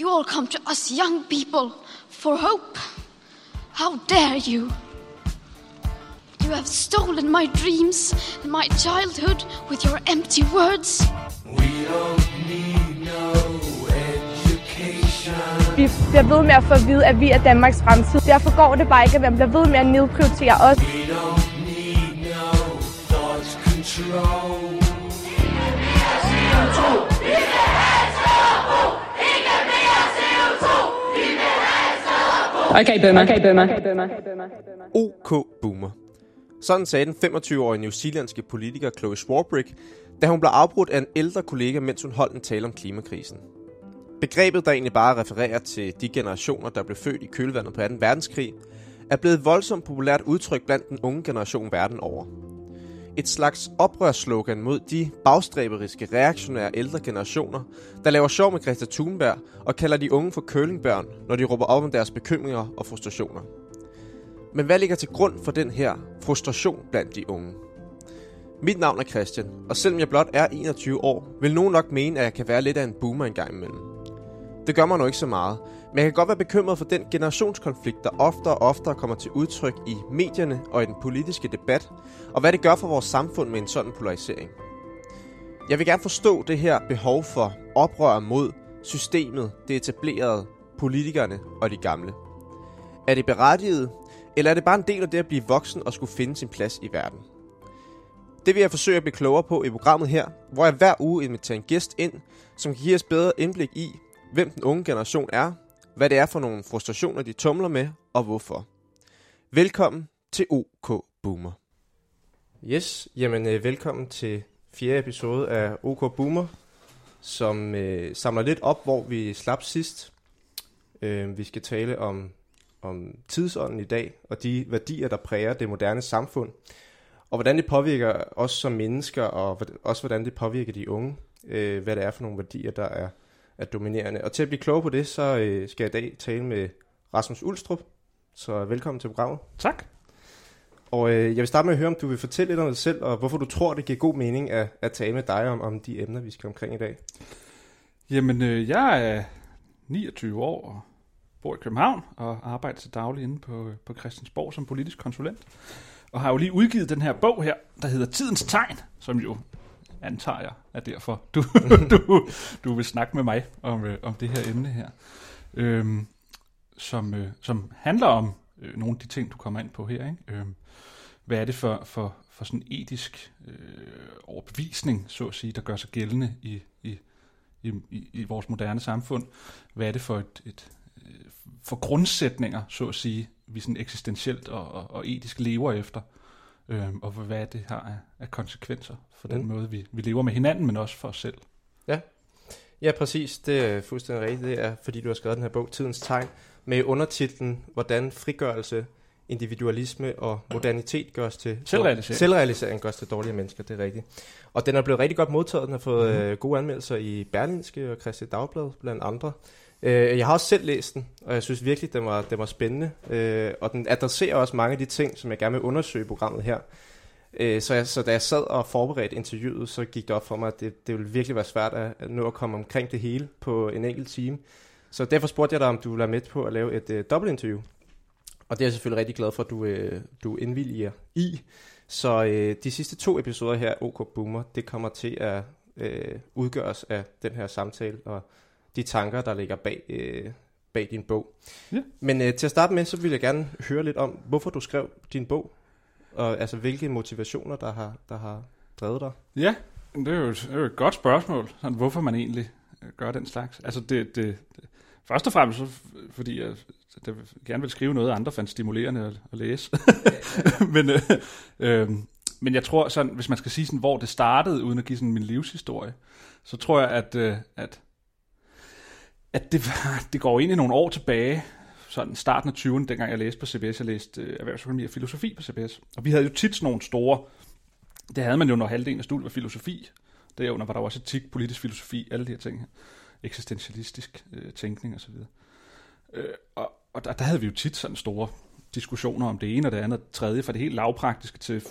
you all come to us young people for hope. How dare you? You have stolen my dreams and my childhood with your empty words. We don't need no education. Vi bliver ved med at få at vide, at vi er Danmarks fremtid. Derfor går det bare ikke, at man bliver ved med at nedprioritere os. We don't need no thought control. Okay, boomer. Okay, boomer. OK Boomer. Sådan sagde den 25-årige newzealandske politiker Chloe Swarbrick, da hun blev afbrudt af en ældre kollega, mens hun holdt en tale om klimakrisen. Begrebet, der egentlig bare refererer til de generationer, der blev født i kølvandet på 2. verdenskrig, er blevet et voldsomt populært udtryk blandt den unge generation verden over. Et slags oprørsslogan mod de bagstræberiske, reaktionære ældre generationer, der laver sjov med Greta Thunberg og kalder de unge for kølingbørn, når de råber op om deres bekymringer og frustrationer. Men hvad ligger til grund for den her frustration blandt de unge? Mit navn er Christian, og selvom jeg blot er 21 år, vil nogen nok mene, at jeg kan være lidt af en boomer engang imellem. Det gør mig nu ikke så meget, men jeg kan godt være bekymret for den generationskonflikt, der oftere og oftere kommer til udtryk i medierne og i den politiske debat, og hvad det gør for vores samfund med en sådan polarisering. Jeg vil gerne forstå det her behov for oprør mod systemet, det etablerede, politikerne og de gamle. Er det berettiget, eller er det bare en del af det at blive voksen og skulle finde sin plads i verden? Det vil jeg forsøge at blive klogere på i programmet her, hvor jeg hver uge inviterer en gæst ind, som kan give os bedre indblik i, hvem den unge generation er, hvad det er for nogle frustrationer, de tumler med, og hvorfor. Velkommen til OK Boomer. Yes, jamen øh, velkommen til fjerde episode af OK Boomer, som øh, samler lidt op, hvor vi slap sidst. Øh, vi skal tale om, om tidsånden i dag, og de værdier, der præger det moderne samfund, og hvordan det påvirker os som mennesker, og hvordan- også hvordan det påvirker de unge, øh, hvad det er for nogle værdier, der er, er dominerende. Og til at blive klog på det, så øh, skal jeg i dag tale med Rasmus Ulstrup, så velkommen til programmet. Tak. Og øh, jeg vil starte med at høre, om du vil fortælle lidt om dig selv, og hvorfor du tror, det giver god mening at, at tale med dig om, om de emner, vi skal omkring i dag. Jamen, øh, jeg er 29 år og bor i København og arbejder til daglig inde på, på Christiansborg som politisk konsulent. Og har jo lige udgivet den her bog her, der hedder Tidens Tegn, som jo antager jeg er derfor, du, du, du vil snakke med mig om, øh, om det her emne her. Øhm, som, øh, som handler om øh, nogle af de ting, du kommer ind på her. Ikke? Øhm, hvad er det for, for, for sådan etisk øh, overbevisning, så at sige, der gør sig gældende i, i, i, i, i vores moderne samfund? Hvad er det for et, et øh, for grundsætninger, så at sige, vi sådan eksistentielt og, og, og etisk lever efter? Øhm, og hvad det har af, af konsekvenser for den Mm. måde, vi, vi lever med hinanden, men også for os selv? Ja, præcis. Det er fuldstændig rigtigt. Det er, fordi du har skrevet den her bog, Tidens Tegn, med undertitlen, hvordan frigørelse, individualisme og modernitet gørs til... Selvrealisering. Selvrealisering gørs til dårlige mennesker, det er rigtigt. Og den er blevet rigtig godt modtaget. Den har fået mm. øh, gode anmeldelser i Berlinske og Christi Dagblad, blandt andre. Øh, jeg har også selv læst den, og jeg synes virkelig, den var, den var spændende. Øh, og den adresserer også mange af de ting, som jeg gerne vil undersøge i programmet her. Øh, så, jeg, så da jeg sad og forberedte interviewet, så gik det op for mig, at det, det ville virkelig være svært at, at nå at komme omkring det hele på en enkelt time. Så derfor spurgte jeg dig, om du ville være med på at lave et øh, dobbeltinterview. Og det er jeg selvfølgelig rigtig glad for, at du, øh, du indvilliger i. Så øh, de sidste to episoder her, OK Boomer, det kommer til at øh, udgøres af den her samtale og de tanker, der ligger bag, øh, bag din bog. Ja. Men øh, til at starte med, så vil jeg gerne høre lidt om, hvorfor du skrev din bog, og altså hvilke motivationer, der har, der har drevet dig. Ja, det er jo, det er jo et godt spørgsmål, sådan, hvorfor man egentlig øh, gør den slags. Altså det, det, det først og fremmest, så, fordi jeg, jeg gerne vil skrive noget, andre fandt stimulerende at, at læse. men, øh, øh, men jeg tror, sådan, hvis man skal sige, sådan, hvor det startede, uden at give sådan min livshistorie, så tror jeg, at, øh, at, at det, var- det går ind i nogle år tilbage, sådan starten af 20'erne, dengang jeg læste på CBS, jeg læste øh, erhvervsøkonomi og filosofi på CBS. Og vi havde jo tit sådan nogle store det havde man jo, når halvdelen af studiet var filosofi. Derunder var der også etik, politisk filosofi, alle de her ting her. Eksistentialistisk øh, tænkning osv. Øh, og og der, der havde vi jo tit sådan store diskussioner om det ene og det andet og det tredje, fra det helt lavpraktiske til, øh,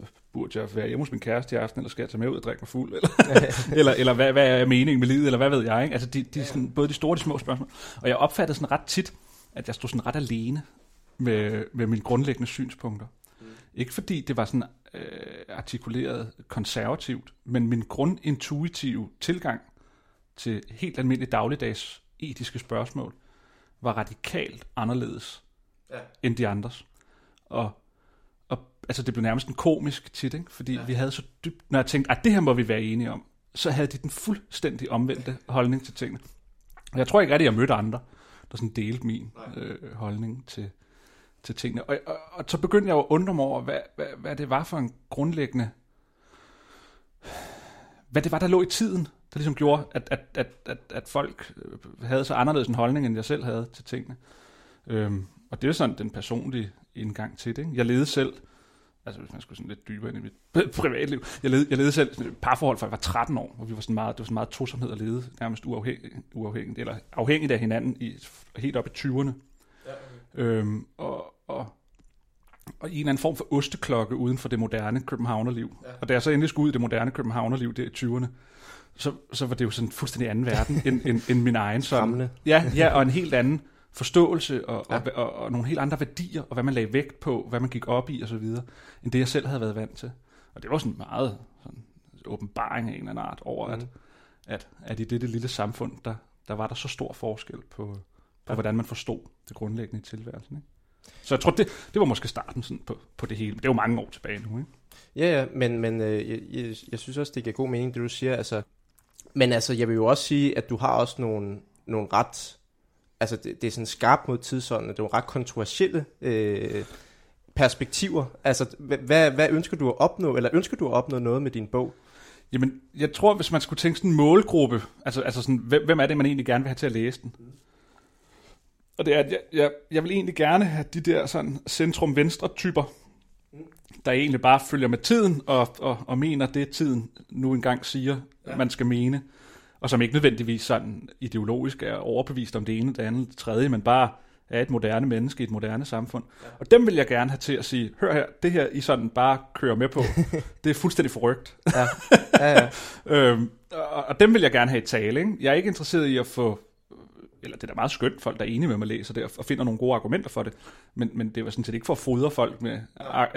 øh, burde jeg være hjemme hos min kæreste i aften, eller skal jeg tage med ud og drikke mig fuld, eller, eller, eller hvad, hvad er meningen med livet, eller hvad ved jeg, ikke? Altså de, de, sådan, både de store og de små spørgsmål. Og jeg opfattede sådan ret tit, at jeg stod sådan ret alene med, med mine grundlæggende synspunkter. Mm. Ikke fordi det var sådan øh, artikuleret konservativt, men min grundintuitive tilgang til helt almindelige dagligdags etiske spørgsmål var radikalt anderledes ja. end de andres. Og, og altså det blev nærmest en komisk tit, ikke? fordi ja. vi havde så dybt, når jeg tænkte, at det her må vi være enige om, så havde de den fuldstændig omvendte holdning til tingene. Og jeg tror ikke rigtig, at jeg mødte andre, der sådan delte min øh, holdning til, til tingene. Og, og, og så begyndte jeg at undre mig over, hvad, hvad, hvad det var for en grundlæggende... Hvad det var, der lå i tiden, der ligesom gjorde, at, at, at, at, at folk havde så anderledes en holdning, end jeg selv havde til tingene. Øhm, og det er sådan den personlige indgang til det. Ikke? Jeg levede selv, altså hvis man skulle sådan lidt dybere ind i mit privatliv, jeg levede, jeg levede selv et parforhold, fra jeg var 13 år, hvor vi var sådan meget, det var sådan meget tosomhed at lede, nærmest uafhængigt, uafhængigt eller afhængigt af hinanden i, helt op i 20'erne. Ja, okay. øhm, og, og, og i en eller anden form for osteklokke uden for det moderne københavnerliv. Ja. Og da jeg så endelig skulle ud i det moderne københavnerliv der i 20'erne, så, så var det jo sådan en fuldstændig anden verden end, end, end min egen. Sådan, ja, ja, og en helt anden forståelse og, ja. og, og, og nogle helt andre værdier, og hvad man lagde vægt på, hvad man gik op i og så videre, end det jeg selv havde været vant til. Og det var sådan meget sådan, åbenbaring af en eller anden art over, mm. at, at, at i dette lille samfund, der, der var der så stor forskel på, på ja. hvordan man forstod det grundlæggende i tilværelsen. Ikke? Så jeg tror, det, det var måske starten sådan på, på det hele. Det er jo mange år tilbage nu, ikke? Ja, ja, men, men øh, jeg, jeg, jeg synes også, det giver god mening, det du siger. Altså, men altså, jeg vil jo også sige, at du har også nogle, nogle ret altså det, det er sådan skarpt mod tidsånden, det er jo ret kontroversielle øh, perspektiver. Altså, hvad, hvad ønsker du at opnå, eller ønsker du at opnå noget med din bog? Jamen, jeg tror, hvis man skulle tænke sådan en målgruppe, altså, altså sådan, hvem, hvem er det, man egentlig gerne vil have til at læse den? Og det er, at jeg, jeg, jeg vil egentlig gerne have de der sådan centrum-venstre-typer, der egentlig bare følger med tiden, og, og, og mener det, tiden nu engang siger, ja. man skal mene og som ikke nødvendigvis sådan ideologisk er overbevist om det ene, det andet, det tredje, men bare er et moderne menneske i et moderne samfund. Ja. Og dem vil jeg gerne have til at sige, hør her, det her I sådan bare kører med på, det er fuldstændig forrygt. Ja. Ja, ja. øhm, og, og dem vil jeg gerne have i tale. Ikke? Jeg er ikke interesseret i at få, eller det er da meget skønt, folk der er enige med mig læser det, og finder nogle gode argumenter for det, men, men det var sådan set ikke for at fodre folk med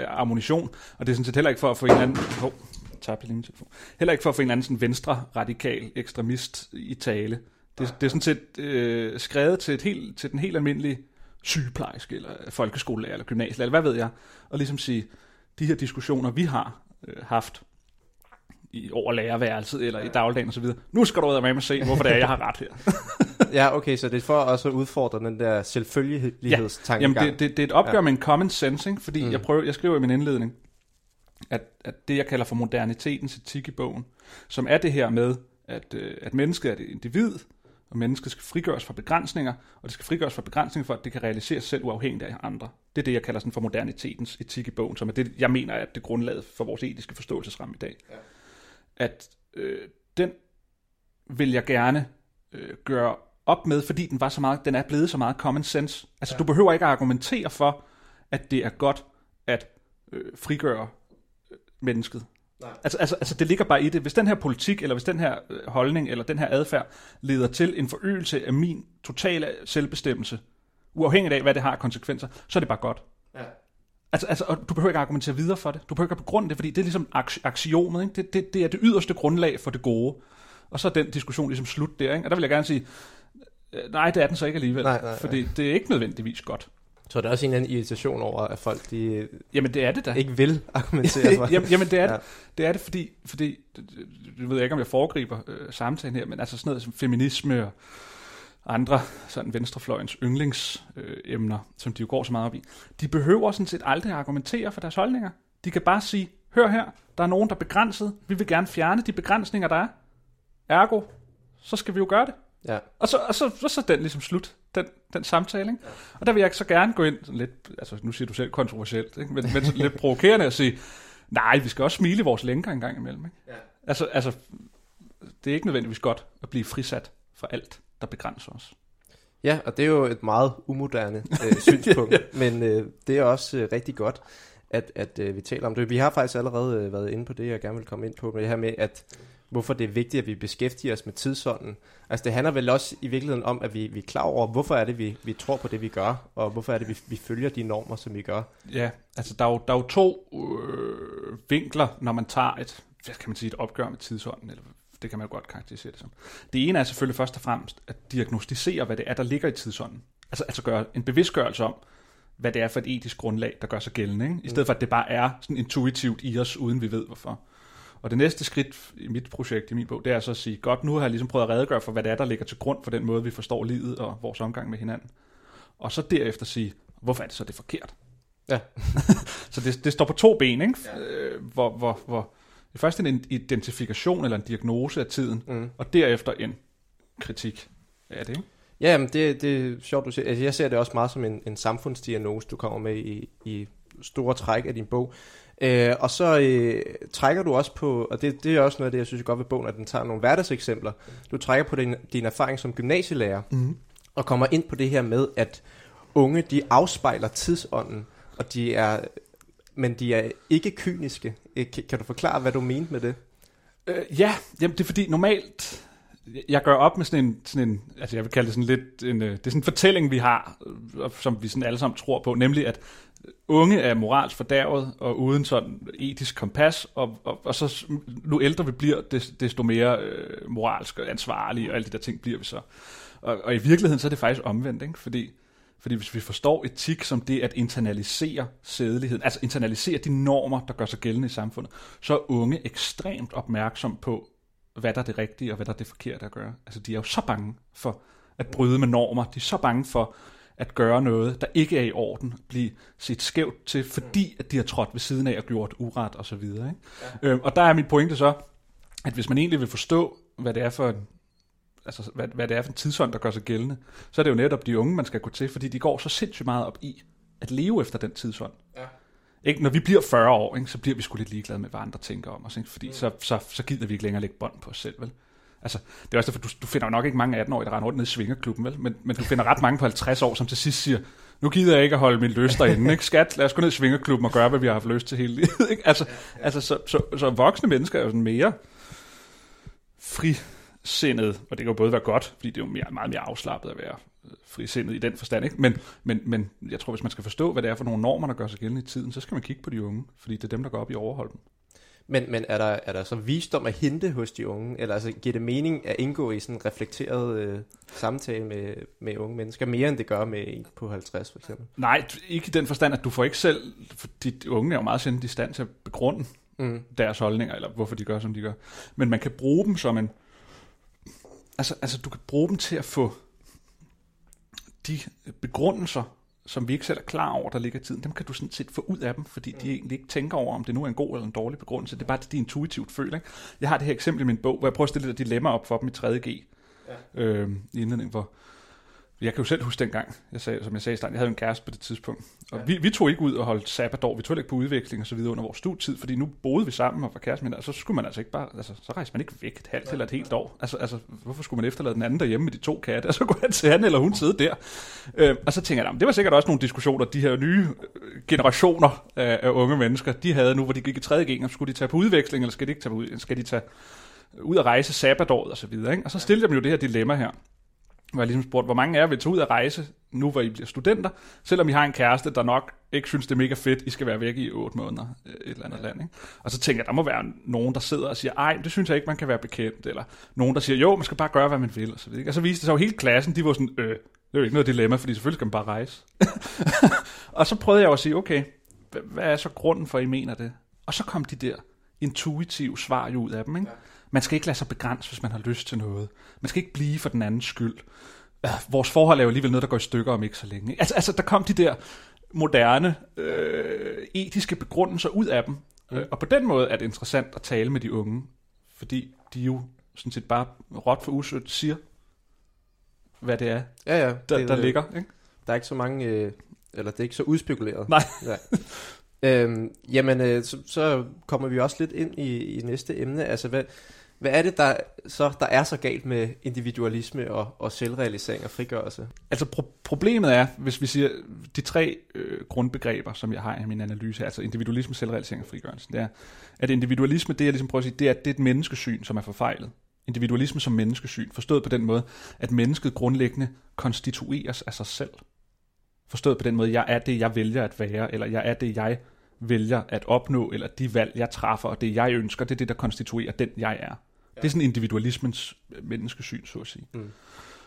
ammunition, og det er sådan set heller ikke for at få en eller anden... Oh, tabte lige min telefon. Heller ikke for at få en anden sådan venstre radikal ekstremist i tale. Det, ja. det er sådan set øh, skrevet til, et helt, til den helt almindelige sygeplejerske, eller folkeskolelærer, eller gymnasielærer, eller hvad ved jeg, og ligesom sige, de her diskussioner, vi har øh, haft i over lærerværelset, eller ja. i dagligdagen osv., nu skal du ud med mig se, hvorfor det er, jeg har ret her. ja, okay, så det er for også at udfordre den der selvfølgelighedstankegang. Ja, jamen det, det, det er et opgør ja. med en common sense, ikke? fordi mm. jeg, prøver, jeg skriver i min indledning, at, at det, jeg kalder for modernitetens etik i bogen, som er det her med, at, øh, at mennesket er et individ, og mennesket skal frigøres fra begrænsninger, og det skal frigøres fra begrænsninger for, at det kan realisere sig selv uafhængigt af andre. Det er det, jeg kalder sådan for modernitetens etik i bogen, som er det, jeg mener er det grundlaget for vores etiske forståelsesramme i dag. Ja. At øh, den vil jeg gerne øh, gøre op med, fordi den, var så meget, den er blevet så meget common sense. Altså, ja. du behøver ikke at argumentere for, at det er godt at øh, frigøre mennesket. Nej. Altså, altså, altså det ligger bare i det. Hvis den her politik, eller hvis den her øh, holdning, eller den her adfærd leder til en forøgelse af min totale selvbestemmelse, uafhængigt af, hvad det har af konsekvenser, så er det bare godt. Ja. Altså, altså, og du behøver ikke argumentere videre for det. Du behøver ikke begrunde det, fordi det er ligesom aksiomet. Ikke? Det, det, det er det yderste grundlag for det gode. Og så er den diskussion ligesom slut der. Ikke? Og der vil jeg gerne sige, øh, nej, det er den så ikke alligevel. Nej, nej, nej. Fordi det er ikke nødvendigvis godt. Så der er også en eller anden irritation over, at folk de jamen, det er det da. ikke vil argumentere for. jamen, jamen, det er, ja. det. det er det, fordi, fordi du ved ikke, om jeg foregriber øh, samtalen her, men altså sådan noget som feminisme og andre sådan venstrefløjens yndlingsemner, øh, som de jo går så meget op i, de behøver sådan set aldrig at argumentere for deres holdninger. De kan bare sige, hør her, der er nogen, der er begrænset, vi vil gerne fjerne de begrænsninger, der er. Ergo, så skal vi jo gøre det. Ja. Og, så, og så, så, så den ligesom slut, den, den samtale. Ikke? Og der vil jeg så gerne gå ind sådan lidt, altså nu siger du selv kontroversielt, ikke? men, men lidt provokerende at sige, nej, vi skal også smile vores lænker en gang imellem. Ikke? Ja. Altså, altså, det er ikke nødvendigvis godt at blive frisat for alt, der begrænser os. Ja, og det er jo et meget umoderne øh, synspunkt, men øh, det er også øh, rigtig godt, at, at øh, vi taler om det. Vi har faktisk allerede øh, været inde på det, jeg gerne vil komme ind på, med det her med, at hvorfor det er vigtigt, at vi beskæftiger os med tidsånden. Altså det handler vel også i virkeligheden om, at vi, vi er klar over, hvorfor er det, vi, vi tror på det, vi gør, og hvorfor er det, vi, vi følger de normer, som vi gør. Ja, altså der er jo, der er jo to øh, vinkler, når man tager et, hvad kan man sige, et opgør med tidsånden, eller det kan man jo godt karakterisere det som. Det ene er selvfølgelig først og fremmest at diagnostisere, hvad det er, der ligger i tidsånden. Altså, altså gøre en bevidstgørelse om, hvad det er for et etisk grundlag, der gør sig gældende. Ikke? I stedet for, at det bare er sådan intuitivt i os, uden vi ved hvorfor. Og det næste skridt i mit projekt, i min bog, det er så at sige, godt, nu har jeg ligesom prøvet at redegøre for, hvad det er, der ligger til grund for den måde, vi forstår livet og vores omgang med hinanden. Og så derefter sige, hvorfor er det så det er forkert? Ja. så det, det står på to ben, ikke? Ja. Øh, hvor, hvor, hvor først en identifikation eller en diagnose af tiden, mm. og derefter en kritik af det, ikke? Ja, men det, det er sjovt, du siger. Altså, jeg ser det også meget som en, en samfundsdiagnose, du kommer med i, i store træk af din bog. Øh, og så øh, trækker du også på, og det, det er også noget af det, jeg synes er godt ved bogen, at den tager nogle hverdagseksempler. Du trækker på din, din erfaring som gymnasielærer, mm. og kommer ind på det her med, at unge, de afspejler tidsånden, og de er, men de er ikke kyniske. Øh, kan, kan du forklare, hvad du mente med det? Øh, ja, jamen det er fordi normalt, jeg gør op med sådan en, sådan en altså jeg vil kalde det sådan lidt, en, øh, det er sådan en fortælling, vi har, øh, som vi sådan alle sammen tror på, nemlig at unge er moralsk fordærvet og uden sådan etisk kompas, og, og, og så nu ældre vi bliver, desto mere øh, moralsk og ansvarlige, og alle de der ting bliver vi så. Og, og i virkeligheden så er det faktisk omvendt, ikke? Fordi, fordi hvis vi forstår etik som det at internalisere sædeligheden, altså internalisere de normer, der gør sig gældende i samfundet, så er unge ekstremt opmærksom på, hvad der er det rigtige og hvad der er det forkerte at gøre. Altså de er jo så bange for at bryde med normer, de er så bange for at gøre noget, der ikke er i orden, blive set skævt til, fordi at de har trådt ved siden af og gjort uret og så videre. Ikke? Ja. Øhm, og der er mit pointe så, at hvis man egentlig vil forstå, hvad det er for en altså, hvad, hvad det er for en tidsånd, der gør sig gældende, så er det jo netop de unge, man skal gå til, fordi de går så sindssygt meget op i at leve efter den tidsånd. Ja. Ikke? Når vi bliver 40 år, ikke, så bliver vi sgu lidt ligeglade med, hvad andre tænker om os, ikke? fordi mm. så, så, så gider vi ikke længere lægge bånd på os selv. Vel? Altså, det er også derfor, du, du finder jo nok ikke mange 18-årige, der render rundt ned i svingerklubben, vel? Men, men du finder ret mange på 50 år, som til sidst siger, nu gider jeg ikke at holde min lyst derinde, ikke? Skat, lad os gå ned i svingerklubben og gøre, hvad vi har haft lyst til hele livet, ikke? Altså, ja, ja. altså så, så, så, voksne mennesker er jo sådan mere frisindet, og det kan jo både være godt, fordi det er jo mere, meget mere afslappet at være frisindet i den forstand, ikke? Men, men, men jeg tror, hvis man skal forstå, hvad det er for nogle normer, der gør sig gældende i tiden, så skal man kigge på de unge, fordi det er dem, der går op i overholden. Men, men er, der, er der så visdom at hente hos de unge? Eller altså, giver det mening at indgå i sådan en reflekteret øh, samtale med, med unge mennesker, mere end det gør med en på 50 for eksempel? Nej, ikke i den forstand, at du får ikke selv, fordi de unge er jo meget sjældent i stand til at begrunde mm. deres holdninger, eller hvorfor de gør, som de gør. Men man kan bruge dem som en, altså, altså du kan bruge dem til at få de begrundelser, som vi ikke selv er klar over, der ligger i tiden, dem kan du sådan set få ud af dem, fordi de egentlig ikke tænker over, om det nu er en god eller en dårlig begrundelse. Det er bare det, de intuitivt føler. Ikke? Jeg har det her eksempel i min bog, hvor jeg prøver at stille et dilemma op for dem i 3.G. Ja. Øh, i indledning, hvor, jeg kan jo selv huske dengang, jeg sagde, som jeg sagde i starten, jeg havde en kæreste på det tidspunkt. Og ja. vi, vi tog ikke ud og holdt sabbatår, vi tog ikke på udvikling og så videre under vores studietid, fordi nu boede vi sammen og var kæreste med, og så skulle man altså ikke bare, altså, så rejste man ikke væk et halvt eller et helt år. Altså, altså, hvorfor skulle man efterlade den anden derhjemme med de to katte, og så kunne han til han eller hun sidde der. Øh, og så tænker jeg, det var sikkert også nogle diskussioner, de her nye øh, generationer af, af unge mennesker, de havde nu, hvor de gik i tredje gang, skulle de tage på udveksling, eller skal de ikke tage på ud, skal de tage ud og rejse sabbatåret og så videre. Ikke? Og så stillede jeg dem jo det her dilemma her hvor jeg ligesom spurgte, hvor mange af jer vil tage ud at rejse, nu hvor I bliver studenter, selvom I har en kæreste, der nok ikke synes, det er mega fedt, I skal være væk i otte måneder øh, et eller andet ja. land. Ikke? Og så tænker jeg, der må være nogen, der sidder og siger, ej, det synes jeg ikke, man kan være bekendt, eller nogen, der siger, jo, man skal bare gøre, hvad man vil, og så videre. Og så viste det sig jo hele klassen, de var sådan, øh, det er jo ikke noget dilemma, fordi selvfølgelig skal man bare rejse. og så prøvede jeg jo at sige, okay, hvad er så grunden for, at I mener det? Og så kom de der intuitive svar jo ud af dem, ikke? Ja. Man skal ikke lade sig begrænse, hvis man har lyst til noget. Man skal ikke blive for den andens skyld. Vores forhold er jo alligevel noget, der går i stykker om ikke så længe. Altså, altså der kom de der moderne øh, etiske begrundelser ud af dem. Mm. Øh, og på den måde er det interessant at tale med de unge, fordi de jo sådan set bare råt for usødt siger, hvad det er, ja, ja, der, det, der ligger. Ikke? Der er ikke så mange, øh, eller det er ikke så udspekuleret. Nej. ja. Øhm, jamen, øh, så, så kommer vi også lidt ind i, i næste emne. Altså, hvad, hvad er det, der, så, der er så galt med individualisme og, og selvrealisering og frigørelse? Altså pro- problemet er, hvis vi siger de tre øh, grundbegreber, som jeg har i min analyse altså individualisme, selvrealisering og frigørelse, det er, at individualisme, det er ligesom prøver at sige, det er, det er et menneskesyn, som er forfejlet. Individualisme som menneskesyn, forstået på den måde, at mennesket grundlæggende konstitueres af sig selv. Forstået på den måde, jeg er det, jeg vælger at være, eller jeg er det, jeg vælger at opnå, eller de valg, jeg træffer, og det, jeg ønsker, det er det, der konstituerer den, jeg er. Det er sådan individualismens menneskesyn, så at sige. Mm.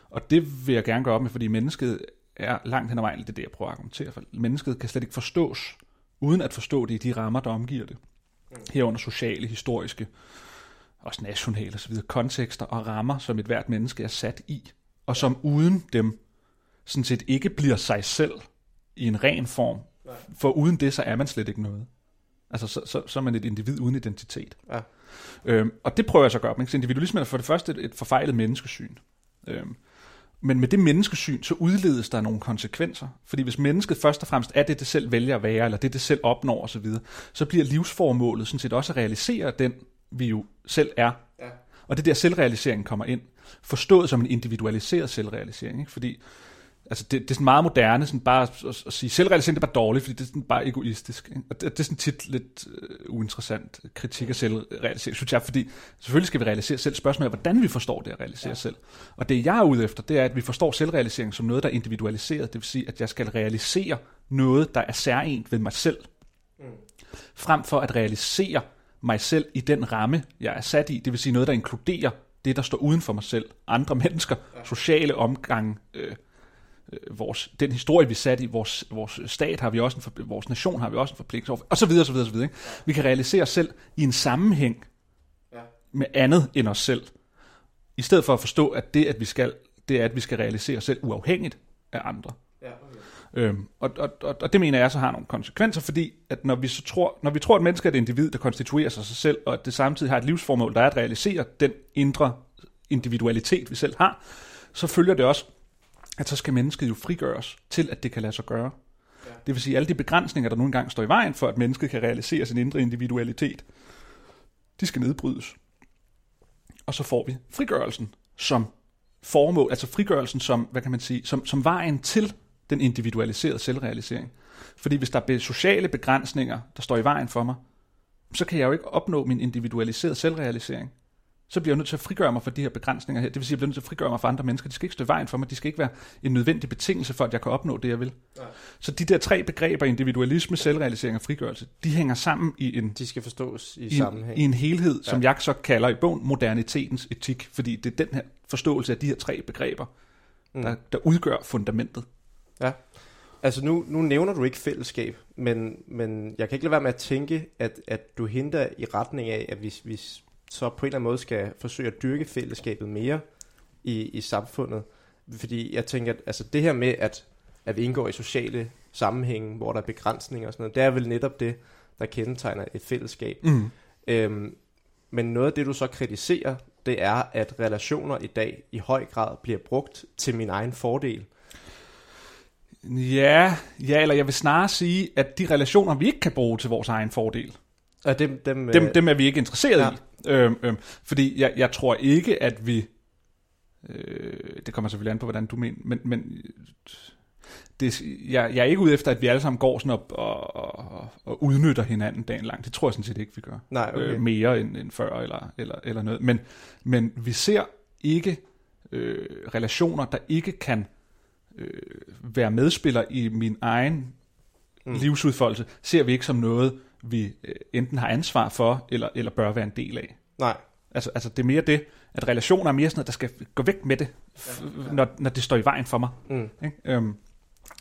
Og det vil jeg gerne gøre op med, fordi mennesket er langt hen ad vejen, det er det, jeg prøver at argumentere for. Mennesket kan slet ikke forstås, uden at forstå det i de rammer, der omgiver det. Herunder sociale, historiske, også nationale osv., kontekster og rammer, som et hvert menneske er sat i, og som uden dem sådan set ikke bliver sig selv i en ren form. For uden det, så er man slet ikke noget. Altså, så, så, så er man et individ uden identitet. Ja. Øhm, og det prøver jeg så at gøre op med. Så individualisme er for det første et, et forfejlet menneskesyn. Øhm, men med det menneskesyn, så udledes der nogle konsekvenser. Fordi hvis mennesket først og fremmest er det, det selv vælger at være, eller det, det selv opnår osv., så bliver livsformålet sådan set også at realisere den, vi jo selv er. Ja. Og det er der selvrealiseringen kommer ind. Forstået som en individualiseret selvrealisering. Ikke? Fordi altså det, det er sådan meget moderne, sådan bare at, at, sige, selvrealisering det er bare dårligt, fordi det er sådan bare egoistisk. Ikke? Og det, det er sådan tit lidt uh, uinteressant kritik af selvrealisering, synes jeg, fordi selvfølgelig skal vi realisere selv. Spørgsmålet er, hvordan vi forstår det at realisere ja. selv. Og det jeg er ude efter, det er, at vi forstår selvrealisering som noget, der er individualiseret. Det vil sige, at jeg skal realisere noget, der er særligt ved mig selv. Mm. Frem for at realisere mig selv i den ramme, jeg er sat i. Det vil sige noget, der inkluderer det, der står uden for mig selv. Andre mennesker, ja. sociale omgang, øh, øh, vores, den historie, vi er sat i, vores, vores stat har vi også en for, vores nation har vi også en forpligtelse over, og så videre, så videre, så videre. Ikke? Vi kan realisere os selv i en sammenhæng Ja. med andet end os selv. I stedet for at forstå, at det, at vi skal, det er, at vi skal realisere os selv uafhængigt af andre. Ja, okay. Øhm, og, og, og, og det mener jeg så har nogle konsekvenser, fordi at når vi, så tror, når vi tror, at mennesker er et individ, der konstituerer sig sig selv, og at det samtidig har et livsformål, der er at realisere den indre individualitet, vi selv har, så følger det også, at så skal mennesket jo frigøres til, at det kan lade sig gøre. Ja. Det vil sige, at alle de begrænsninger, der nu engang står i vejen for, at mennesket kan realisere sin indre individualitet, de skal nedbrydes. Og så får vi frigørelsen som formål, altså frigørelsen som, hvad kan man sige, som, som vejen til den individualiserede selvrealisering. Fordi hvis der er sociale begrænsninger, der står i vejen for mig, så kan jeg jo ikke opnå min individualiserede selvrealisering. Så bliver jeg nødt til at frigøre mig fra de her begrænsninger her. Det vil sige, at jeg bliver nødt til at frigøre mig fra andre mennesker. De skal ikke stå i vejen for mig. De skal ikke være en nødvendig betingelse for, at jeg kan opnå det, jeg vil. Nej. Så de der tre begreber, individualisme, selvrealisering og frigørelse, de hænger sammen i en, De skal forstås i, i en, sammenhæng. i en helhed, ja. som jeg så kalder i bogen modernitetens etik. Fordi det er den her forståelse af de her tre begreber, Mm. der, der udgør fundamentet. Ja. Altså nu, nu nævner du ikke fællesskab, men, men jeg kan ikke lade være med at tænke, at, at du henter i retning af, at vi, vi så på en eller anden måde skal forsøge at dyrke fællesskabet mere i, i samfundet. Fordi jeg tænker, at altså det her med, at, at vi indgår i sociale sammenhænge, hvor der er begrænsninger og sådan noget, det er vel netop det, der kendetegner et fællesskab. Mm. Øhm, men noget af det, du så kritiserer, det er, at relationer i dag i høj grad bliver brugt til min egen fordel. Ja, ja, eller jeg vil snarere sige, at de relationer, vi ikke kan bruge til vores egen fordel, Og dem, dem, dem, øh, dem er vi ikke interesseret ja. i. Øhm, øhm, fordi jeg, jeg tror ikke, at vi... Øh, det kommer selvfølgelig an på, hvordan du mener, men, men det, jeg, jeg er ikke ude efter, at vi alle sammen går sådan op og, og, og udnytter hinanden dagen lang. Det tror jeg sådan set ikke, vi gør. Nej, okay. øh, mere end, end før eller, eller, eller noget. Men, men vi ser ikke øh, relationer, der ikke kan øh, være medspiller i min egen Mm. mm. livsudfoldelse, ser vi ikke som noget, vi øh, enten har ansvar for, eller, eller bør være en del af. Nej, Altså, altså det er mere det, at relationer er mere sådan noget, der skal gå væk med det, f- når, når det står i vejen for mig. Mm. Ikke? Øhm,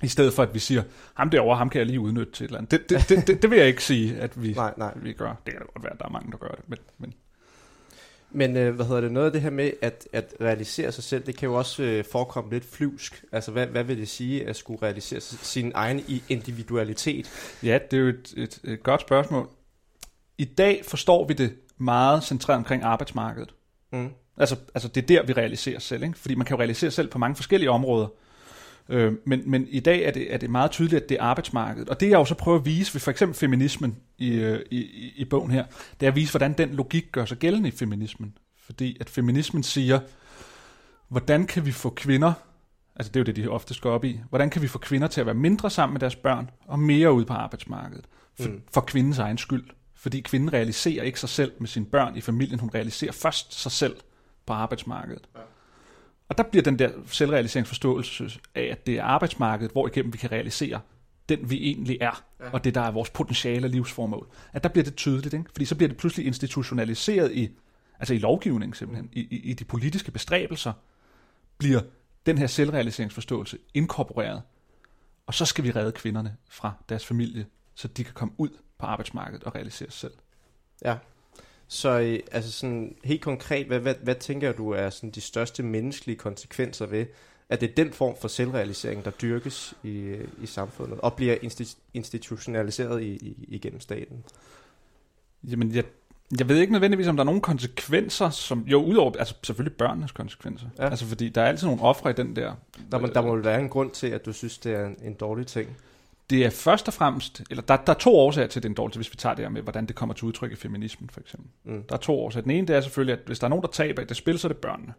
I stedet for, at vi siger, ham derovre, ham kan jeg lige udnytte til et eller andet. Det, det, det, det, det vil jeg ikke sige, at vi, nej, nej. vi gør. Det kan da godt være, at der er mange, der gør det. Men, men Men øh, hvad hedder det, noget af det her med at, at realisere sig selv, det kan jo også øh, forekomme lidt flyvsk. Altså, hvad, hvad vil det sige at skulle realisere sin egen individualitet? Ja, det er jo et, et, et godt spørgsmål. I dag forstår vi det meget centreret omkring arbejdsmarkedet. Mm. Altså, altså det er der, vi realiserer os selv. Ikke? Fordi man kan jo realisere sig selv på mange forskellige områder. Øh, men, men i dag er det, er det meget tydeligt, at det er arbejdsmarkedet. Og det jeg jo så prøver at vise ved for eksempel feminismen i, øh, i, i, i bogen her, det er at vise, hvordan den logik gør sig gældende i feminismen. Fordi at feminismen siger, hvordan kan vi få kvinder, altså det er jo det, de ofte går op i, hvordan kan vi få kvinder til at være mindre sammen med deres børn, og mere ude på arbejdsmarkedet, for, mm. for kvindens egen skyld. Fordi kvinden realiserer ikke sig selv med sine børn i familien, hun realiserer først sig selv på arbejdsmarkedet. Ja. Og der bliver den der selvrealiseringsforståelse af, at det er arbejdsmarkedet, hvor igennem vi kan realisere den, vi egentlig er, ja. og det, der er vores potentiale og livsformål. At der bliver det tydeligt, ikke? fordi så bliver det pludselig institutionaliseret i, altså i lovgivningen simpelthen, i, i, i de politiske bestræbelser, bliver den her selvrealiseringsforståelse inkorporeret, og så skal vi redde kvinderne fra deres familie, så de kan komme ud på arbejdsmarkedet og realisere sig selv. Ja. Så øh, altså sådan helt konkret, hvad, hvad, hvad tænker du er sådan de største menneskelige konsekvenser ved, at det er den form for selvrealisering, der dyrkes i, i samfundet, og bliver insti- institutionaliseret i, i, igennem staten? Jamen, jeg, jeg ved ikke nødvendigvis, om der er nogle konsekvenser, som jo udover, altså selvfølgelig børnenes konsekvenser. Ja. Altså fordi der er altid nogle ofre i den der. Der må, der må vel være en grund til, at du synes, det er en, en dårlig ting. Det er først og fremmest, eller der, der er to årsager til, at det er en dårlig hvis vi tager det her med, hvordan det kommer til udtryk i feminismen, for eksempel. Mm. Der er to årsager. Den ene, det er selvfølgelig, at hvis der er nogen, der taber i det spil, så er det børnene.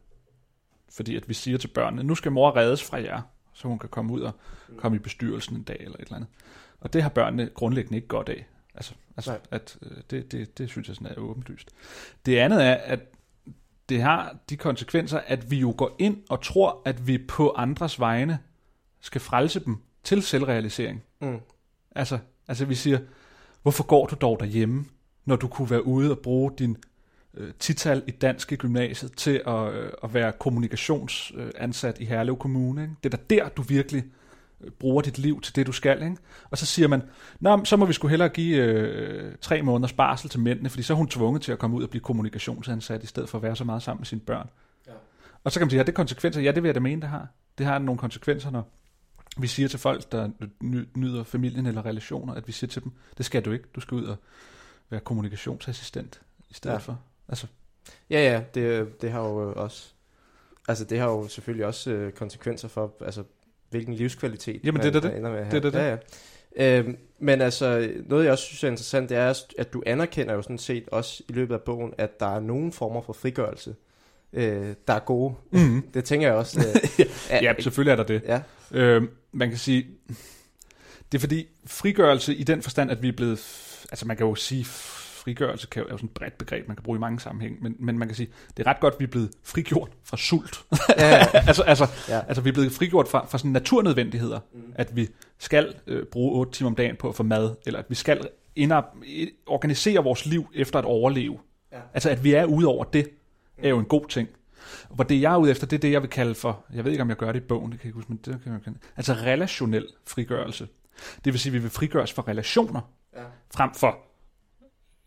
Fordi at vi siger til børnene, nu skal mor reddes fra jer, så hun kan komme ud og komme i bestyrelsen en dag eller et eller andet. Og det har børnene grundlæggende ikke godt af. Altså, altså at, øh, det, det, det synes jeg sådan er åbenlyst. Det andet er, at det har de konsekvenser, at vi jo går ind og tror, at vi på andres vegne skal frelse dem til selvrealisering. Mm. Altså, altså vi siger, hvorfor går du dog derhjemme, når du kunne være ude og bruge din øh, tital i dansk i gymnasiet til at, øh, at være kommunikationsansat i Herlev Kommune. Ikke? Det er da der, du virkelig øh, bruger dit liv til det, du skal. Ikke? Og så siger man, Nå, så må vi sgu hellere give øh, tre måneders barsel til mændene, fordi så er hun tvunget til at komme ud og blive kommunikationsansat, i stedet for at være så meget sammen med sine børn. Ja. Og så kan man sige, har det konsekvenser? Ja, det vil jeg da mene, det har. Det har nogle konsekvenser, når vi siger til folk, der nyder familien eller relationer, at vi siger til dem, det skal du ikke, du skal ud og være kommunikationsassistent i stedet ja. for. Altså. Ja, ja, det, det har jo også, altså det har jo selvfølgelig også øh, konsekvenser for, altså hvilken livskvalitet Jamen, man, det er det. ender med at have. Det er det. Ja, ja. Øhm, men altså, noget jeg også synes er interessant, det er, at du anerkender jo sådan set også i løbet af bogen, at der er nogle former for frigørelse, øh, der er gode. Mm-hmm. det tænker jeg også. Øh, ja, selvfølgelig er der det. Ja. Øh, man kan sige, det er fordi frigørelse i den forstand, at vi er blevet, altså man kan jo sige, frigørelse kan jo, er jo sådan et bredt begreb, man kan bruge i mange sammenhæng, men, men man kan sige, det er ret godt, at vi er blevet frigjort fra sult. Ja, ja. altså, altså, ja. altså, vi er blevet frigjort fra, fra sådan naturnødvendigheder, mm. at vi skal øh, bruge 8 timer om dagen på at få mad, eller at vi skal inder, organisere vores liv efter at overleve. Ja. Altså, at vi er ude over det, er jo en god ting. Hvor det, jeg er ude efter, det er det, jeg vil kalde for, jeg ved ikke, om jeg gør det i bogen, det kan jeg ikke huske, men det kan jeg kende. Altså relationel frigørelse. Det vil sige, at vi vil frigøres fra relationer, ja. frem for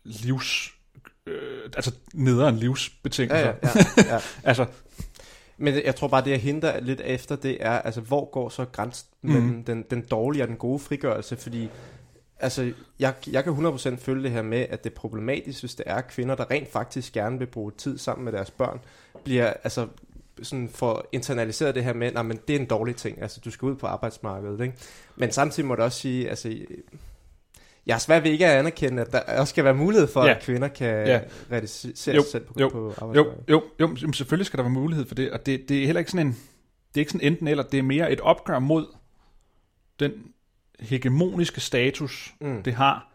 livs, øh, altså nederen livsbetingelser. Ja, ja, ja, ja. altså, men jeg tror bare, det jeg henter lidt efter, det er, altså hvor går så grænsen mm. mellem den, den dårlige og den gode frigørelse, fordi altså, jeg, jeg kan 100% følge det her med, at det er problematisk, hvis det er kvinder, der rent faktisk gerne vil bruge tid sammen med deres børn, bliver altså sådan for internaliseret det her med, at det er en dårlig ting, altså du skal ud på arbejdsmarkedet, ikke? Men samtidig må du også sige, altså jeg er svært ved ikke at anerkende, at der også skal være mulighed for, ja. at kvinder kan ja. realisere sig selv på, jo, på arbejdsmarkedet. Jo, jo, jo, selvfølgelig skal der være mulighed for det, og det, det er heller ikke sådan en, det er ikke sådan enten eller, det er mere et opgør mod den hegemoniske status, mm. det har,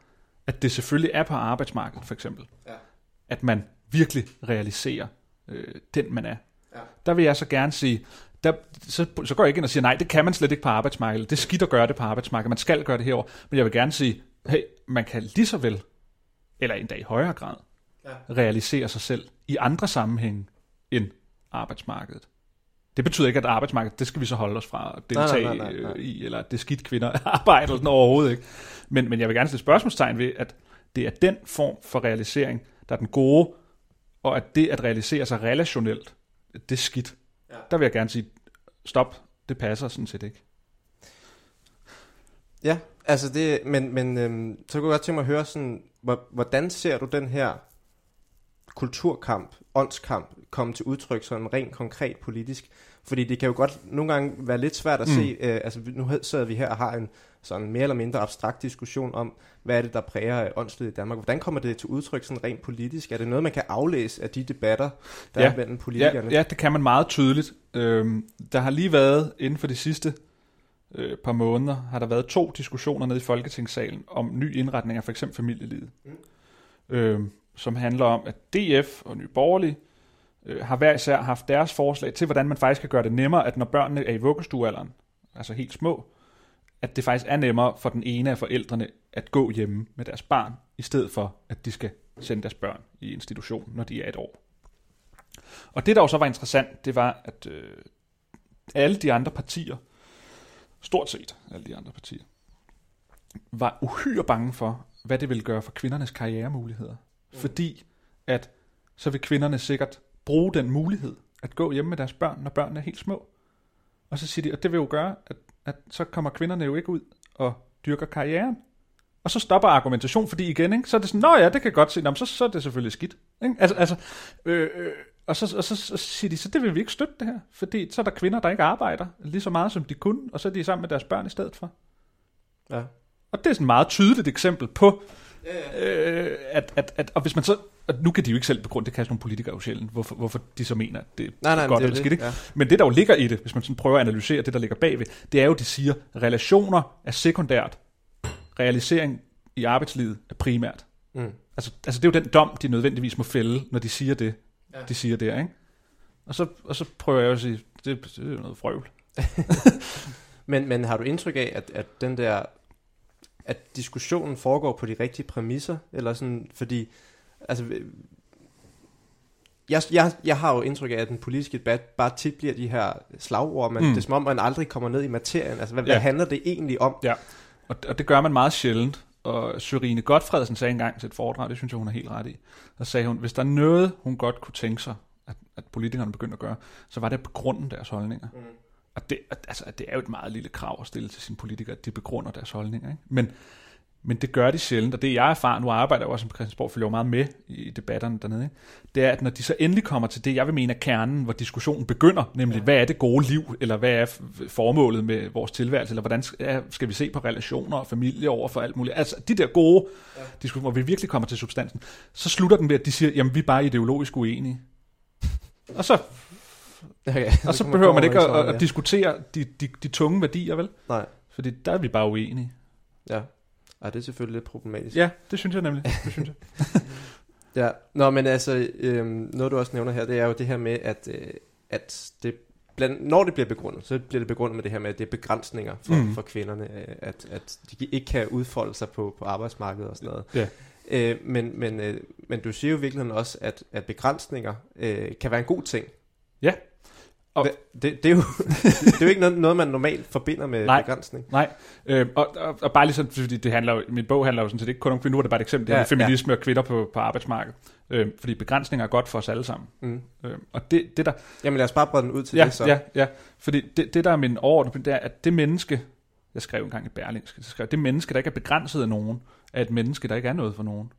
at det selvfølgelig er på arbejdsmarkedet, for eksempel. Ja. At man virkelig realiserer øh, den, man er. Ja. Der vil jeg så gerne sige, der, så, så går jeg ikke ind og siger, nej, det kan man slet ikke på arbejdsmarkedet. Det er skidt at gøre det på arbejdsmarkedet. Man skal gøre det herover. Men jeg vil gerne sige, hey, man kan lige så vel, eller endda i højere grad, ja. realisere sig selv i andre sammenhænge end arbejdsmarkedet. Det betyder ikke, at arbejdsmarkedet, det skal vi så holde os fra at deltage nej, nej, nej, nej. i, eller at det er skidt kvinder arbejder sådan overhovedet ikke. Men, men jeg vil gerne stille spørgsmålstegn ved, at det er den form for realisering, der er den gode, og at det at realisere sig relationelt, det er skidt. Ja. Der vil jeg gerne sige, stop, det passer sådan set ikke. Ja, altså det, men, men øhm, så kunne jeg godt tænke mig at høre sådan, hvordan ser du den her kulturkamp, åndskamp, komme til udtryk sådan rent konkret politisk? Fordi det kan jo godt nogle gange være lidt svært at mm. se, øh, altså nu sidder vi her og har en sådan mere eller mindre abstrakt diskussion om, hvad er det, der præger åndslivet i Danmark? Hvordan kommer det til udtryk sådan rent politisk? Er det noget, man kan aflæse af de debatter, der Ja. er mellem politikerne? Ja, ja, det kan man meget tydeligt. Øhm, der har lige været, inden for de sidste øh, par måneder, har der været to diskussioner nede i Folketingssalen om ny indretning af for eksempel familielivet. Mm. Øhm, som handler om, at DF og Nye Borgerlige øh, har hver især haft deres forslag til, hvordan man faktisk kan gøre det nemmere, at når børnene er i vuggestuealderen, altså helt små, at det faktisk er nemmere for den ene af forældrene at gå hjemme med deres barn, i stedet for, at de skal sende deres børn i institution, når de er et år. Og det, der jo så var interessant, det var, at øh, alle de andre partier, stort set alle de andre partier, var uhyre bange for, hvad det ville gøre for kvindernes karrieremuligheder. Mm. Fordi at så vil kvinderne sikkert bruge den mulighed at gå hjemme med deres børn, når børnene er helt små. Og så siger de, at det vil jo gøre, at, at så kommer kvinderne jo ikke ud og dyrker karrieren. Og så stopper argumentation, fordi igen, ikke, så er det sådan, nå ja, det kan godt se, nå, så, så er det selvfølgelig skidt. Ikke? Altså, altså, øh, øh, og, så, og så, så siger de, så det vil vi ikke støtte det her, fordi så er der kvinder, der ikke arbejder lige så meget, som de kunne, og så er de sammen med deres børn i stedet for. Ja. Og det er sådan et meget tydeligt eksempel på, øh, at, at, at, og hvis man så, og nu kan de jo ikke selv begrunde, det kan sådan nogle politikere jo sjældent, hvorfor, hvorfor de så mener, at det er Nej, nej, godt det er eller skidt. Ikke? ja. Men det, der jo ligger i det, hvis man sådan prøver at analysere det, der ligger bagved, det er jo, de siger, relationer er sekundært, realisering i arbejdslivet er primært. Mm. Altså, altså det er jo den dom, de nødvendigvis må fælde, når de siger det, ja. de siger der, ikke? Og så, og så prøver jeg jo at sige, det, det er jo noget frøvl. Men, men har du indtryk af, at, at den der, at diskussionen foregår på de rigtige præmisser, eller sådan, fordi, altså, jeg, jeg, jeg har jo indtryk af, at den politiske debat bare tit bliver de her slagord, men Mm. det er som om, man aldrig kommer ned i materien. Altså, hvad, Ja. hvad handler det egentlig om? Ja, og, og det gør man meget sjældent. Og Sørine Godfredsen sagde engang til et foredrag, det synes jeg, hun er helt ret i. Der sagde hun, hvis der er noget, hun godt kunne tænke sig, at, at politikerne begyndte at gøre, så var det at begrunde deres holdninger. Mm. Og det, altså, det er jo et meget lille krav at stille til sine politikere, at de begrunder deres holdninger. Ikke? Men, men det gør de sjældent, og det jeg erfarer, nu arbejder jeg også som Christiansborg, følger jo meget med i debatterne dernede, ikke? det er, at når de så endelig kommer til det, jeg vil mene er kernen, hvor diskussionen begynder, nemlig, ja. hvad er det gode liv, eller hvad er formålet med vores tilværelse, eller hvordan skal, skal vi se på relationer og familie over for alt muligt. Altså de der gode ja. diskussioner, hvor vi virkelig kommer til substansen, så slutter den ved, at de siger, jamen vi er bare ideologisk uenige. og så, Okay, og så behøver man ikke at, at, at diskutere de, de, de tunge værdier, vel? Nej, Fordi der er vi bare uenige. ja. Ej, det er selvfølgelig lidt problematisk. Ja, det synes jeg nemlig. Det synes jeg. Ja, nå, men altså, øhm, noget du også nævner her, det er jo det her med, at, øh, at det, blandt, når det bliver begrundet, så bliver det begrundet med det her med, at det er begrænsninger for, mm. for kvinderne, øh, at, at de ikke kan udfolde sig på, på arbejdsmarkedet og sådan noget. Ja. Øh, men, men, øh, men du siger jo i virkeligheden også, at, at begrænsninger øh, kan være en god ting. Ja. Og- det, det, er jo, det er jo ikke noget, noget, man normalt forbinder med Nej. begrænsning. Nej, øh, og, og, og bare lige sådan, fordi det handler jo, min bog handler jo sådan set ikke kun om kvinder, nu er det bare et eksempel, det Ja, er feminisme og kvinder på, på arbejdsmarkedet. Øh, fordi begrænsninger er godt for os alle sammen. Mm. Øh, og det, det der, Jamen lad os bare brede den ud til ja, det så. ja, ja, fordi det, det der er min overordnede, det er, at det menneske, jeg skrev engang i Berlingske, så skrev jeg, det menneske, der ikke er begrænset af nogen, er et menneske, der ikke er noget for nogen.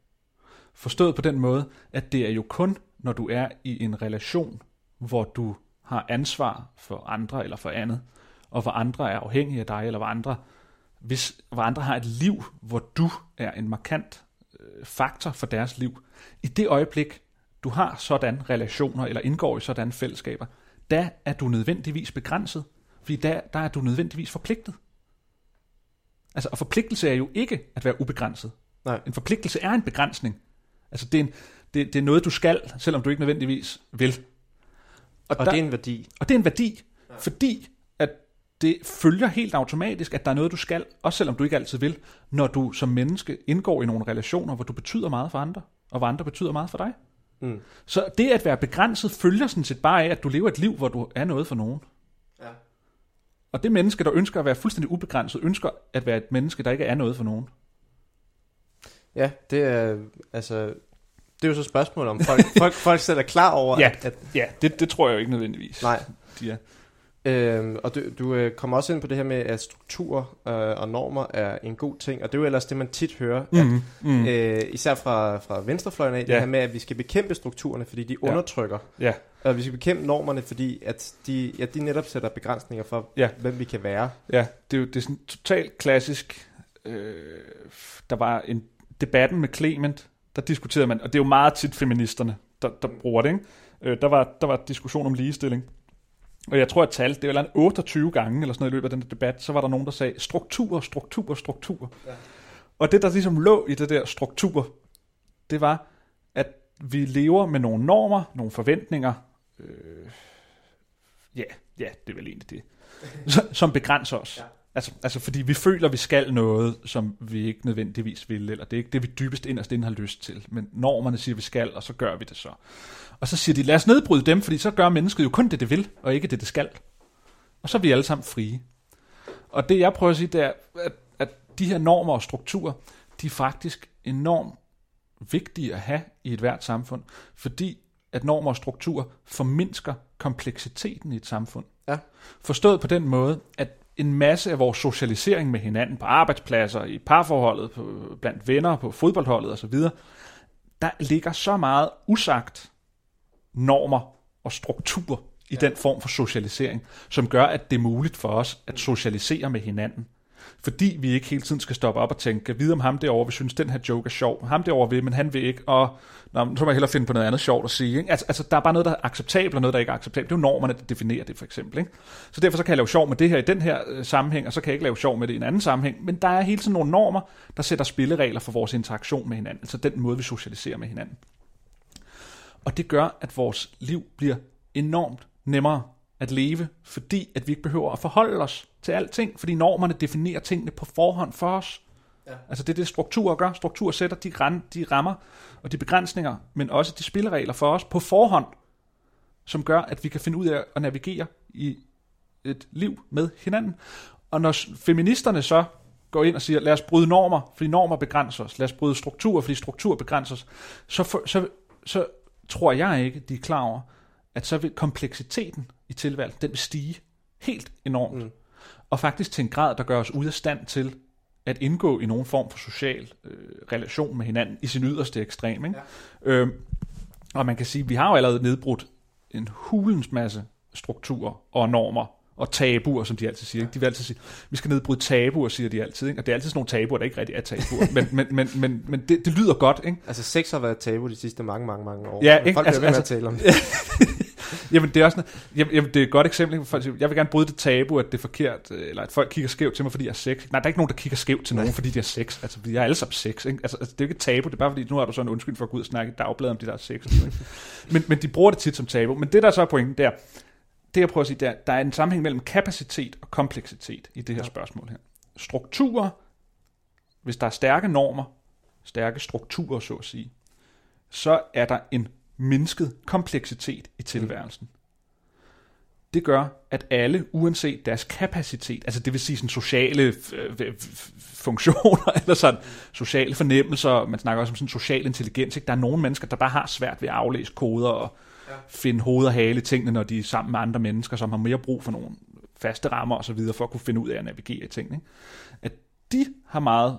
Forstået på den måde, at det er jo kun, når du er i en relation, hvor du har ansvar for andre eller for andet, og hvor andre er afhængige af dig, eller hvor andre, hvis, hvor andre har et liv, hvor du er en markant øh, faktor for deres liv. I det øjeblik, du har sådan relationer, eller indgår i sådan fællesskaber, der er du nødvendigvis begrænset, fordi der, der er du nødvendigvis forpligtet. Altså, og forpligtelse er jo ikke at være ubegrænset. Nej. En forpligtelse er en begrænsning. Altså, det er, en, det, det er noget, du skal, selvom du ikke nødvendigvis vil. Og der- det er en værdi. og det er en værdi, ja. fordi at det følger helt automatisk, at der er noget, du skal, også selvom du ikke altid vil, når du som menneske indgår i nogle relationer, hvor du betyder meget for andre, og hvor andre betyder meget for dig. Mm. Så det at være begrænset følger sådan set bare af, at du lever et liv, hvor du er noget for nogen. Ja. Og det menneske, der ønsker at være fuldstændig ubegrænset, ønsker at være et menneske, der ikke er noget for nogen. Ja, det er altså det er jo så et spørgsmål om folk, folk, folk selv er klar over, Ja. at, at Ja, det, det tror jeg jo ikke nødvendigvis. nej, De er. Øhm, og du, du øh, kommer også ind på det her med, at strukturer øh, og normer er en god ting, og det er jo ellers det, man tit hører, mm. at, mm. øh, især fra, fra venstrefløjen af, ja. Ja. det her med, at vi skal bekæmpe strukturerne, fordi de Ja. undertrykker, Ja, og vi skal bekæmpe normerne, fordi at de, ja, de netop sætter begrænsninger for, Ja. hvem vi kan være. ja, det er jo det er sådan totalt klassisk. Øh, der var en debatten med Clement, der diskuterede man, og det er jo meget tit feministerne, der, der bruger det, ikke? Øh, der, var, der var diskussion om ligestilling. Og jeg tror, at tal, det var en 28 gange eller sådan noget i løbet af den der debat, så var der nogen, der sagde struktur, struktur, struktur. Ja. Og det, der ligesom lå i det der struktur, det var, at vi lever med nogle normer, nogle forventninger, øh, ja, ja, det er vel egentlig det, som- som begrænser os. Ja. Altså, altså fordi vi føler, vi skal noget, som vi ikke nødvendigvis vil, eller det er ikke det, vi dybest inderst inde har lyst til. Men normerne siger, vi skal, og så gør vi det så. Og så siger de, lad os nedbryde dem, fordi så gør mennesket jo kun det, det vil, og ikke det, det skal. Og så er vi alle sammen frie. Og det, jeg prøver at sige, det er, at, at de her normer og strukturer, de er faktisk enormt vigtige at have i et hvert samfund, fordi at normer og strukturer formindsker kompleksiteten i et samfund. Ja. Forstået på den måde, at en masse af vores socialisering med hinanden på arbejdspladser, i parforholdet, på, blandt venner, på fodboldholdet osv., der ligger så meget usagt normer og struktur i ja. den form for socialisering, som gør, at det er muligt for os at socialisere med hinanden. Fordi vi ikke hele tiden skal stoppe op og tænke, kan vide om ham derovre, vi synes, den her joke er sjov. Ham derovre vil, men han vil ikke, og nå, så må jeg hellere finde på noget andet sjovt at sige. Ikke? Altså, altså, der er bare noget, der er acceptabelt, og noget, der ikke er acceptabelt. Det er jo normerne, der definerer det, for eksempel. Ikke? Så derfor så kan jeg lave sjov med det her i den her øh, sammenhæng, og så kan jeg ikke lave sjov med det i en anden sammenhæng. Men der er hele tiden nogle normer, der sætter spilleregler for vores interaktion med hinanden. Altså den måde, vi socialiserer med hinanden. Og det gør, at vores liv bliver enormt nemmere at leve, fordi at vi ikke behøver at forholde os til alting, fordi normerne definerer tingene på forhånd for os. Ja. Altså det er det, strukturer gør. Strukturer sætter de, ran, de rammer og de begrænsninger, men også de spilleregler for os på forhånd, som gør, at vi kan finde ud af at navigere i et liv med hinanden. Og når feministerne så går ind og siger, lad os bryde normer, fordi normer begrænser os, lad os bryde strukturer, fordi strukturer begrænser os, så, for, så, så tror jeg ikke, de er klar over, at så vil kompleksiteten i tilværelsen, den vil stige helt enormt. Mm. Og faktisk til en grad, der gør os ude af stand til at indgå i nogen form for social øh, relation med hinanden i sin yderste ekstrem. Ikke? Ja. Øhm, og man kan sige, at vi har jo allerede nedbrudt en hulens masse strukturer og normer og tabuer, som de altid siger. Ikke? De vil altid sige, vi skal nedbryde tabuer, siger de altid. Ikke? Og det er altid sådan nogle tabuer, der ikke rigtig er tabuer. men men, men, men, men det, det lyder godt, ikke? Altså sex har været tabu de sidste mange, mange, mange år. Ja, ikke? Folk Altså- bliver ved med altså- at tale om det. Jamen, det er også sådan, jamen, jamen, det er et godt eksempel. sige, Jeg vil gerne bryde det tabu, at det er forkert, øh, eller at folk kigger skævt til mig, fordi jeg har sex. Nej, der er ikke nogen, der kigger skævt til nogen, fordi de har sex. Altså, vi er alle sammen sex. Ikke? Altså, altså, det er jo ikke et tabu, det er bare fordi, nu har du så en undskyld for at gå ud og snakke i dagbladet om de der sex. sådan? Men, men de bruger det tit som tabu. Men det, der så er pointen, det er, det jeg prøver at sige, det er, der er en sammenhæng mellem kapacitet og kompleksitet i det her spørgsmål her. Strukturer, hvis der er stærke normer, stærke strukturer, så at sige, så er der en mindsket kompleksitet i tilværelsen. Det gør, at alle, uanset deres kapacitet, altså det vil sige sådan sociale funktioner, eller sådan sociale fornemmelser, man snakker også om sådan social intelligens, ikke? der er nogle mennesker, der bare har svært ved at aflæse koder og ja. finde hoved og hale i tingene, når de er sammen med andre mennesker, som har mere brug for nogle faste rammer og så videre, for at kunne finde ud af at navigere i tingene. Ikke? At de har meget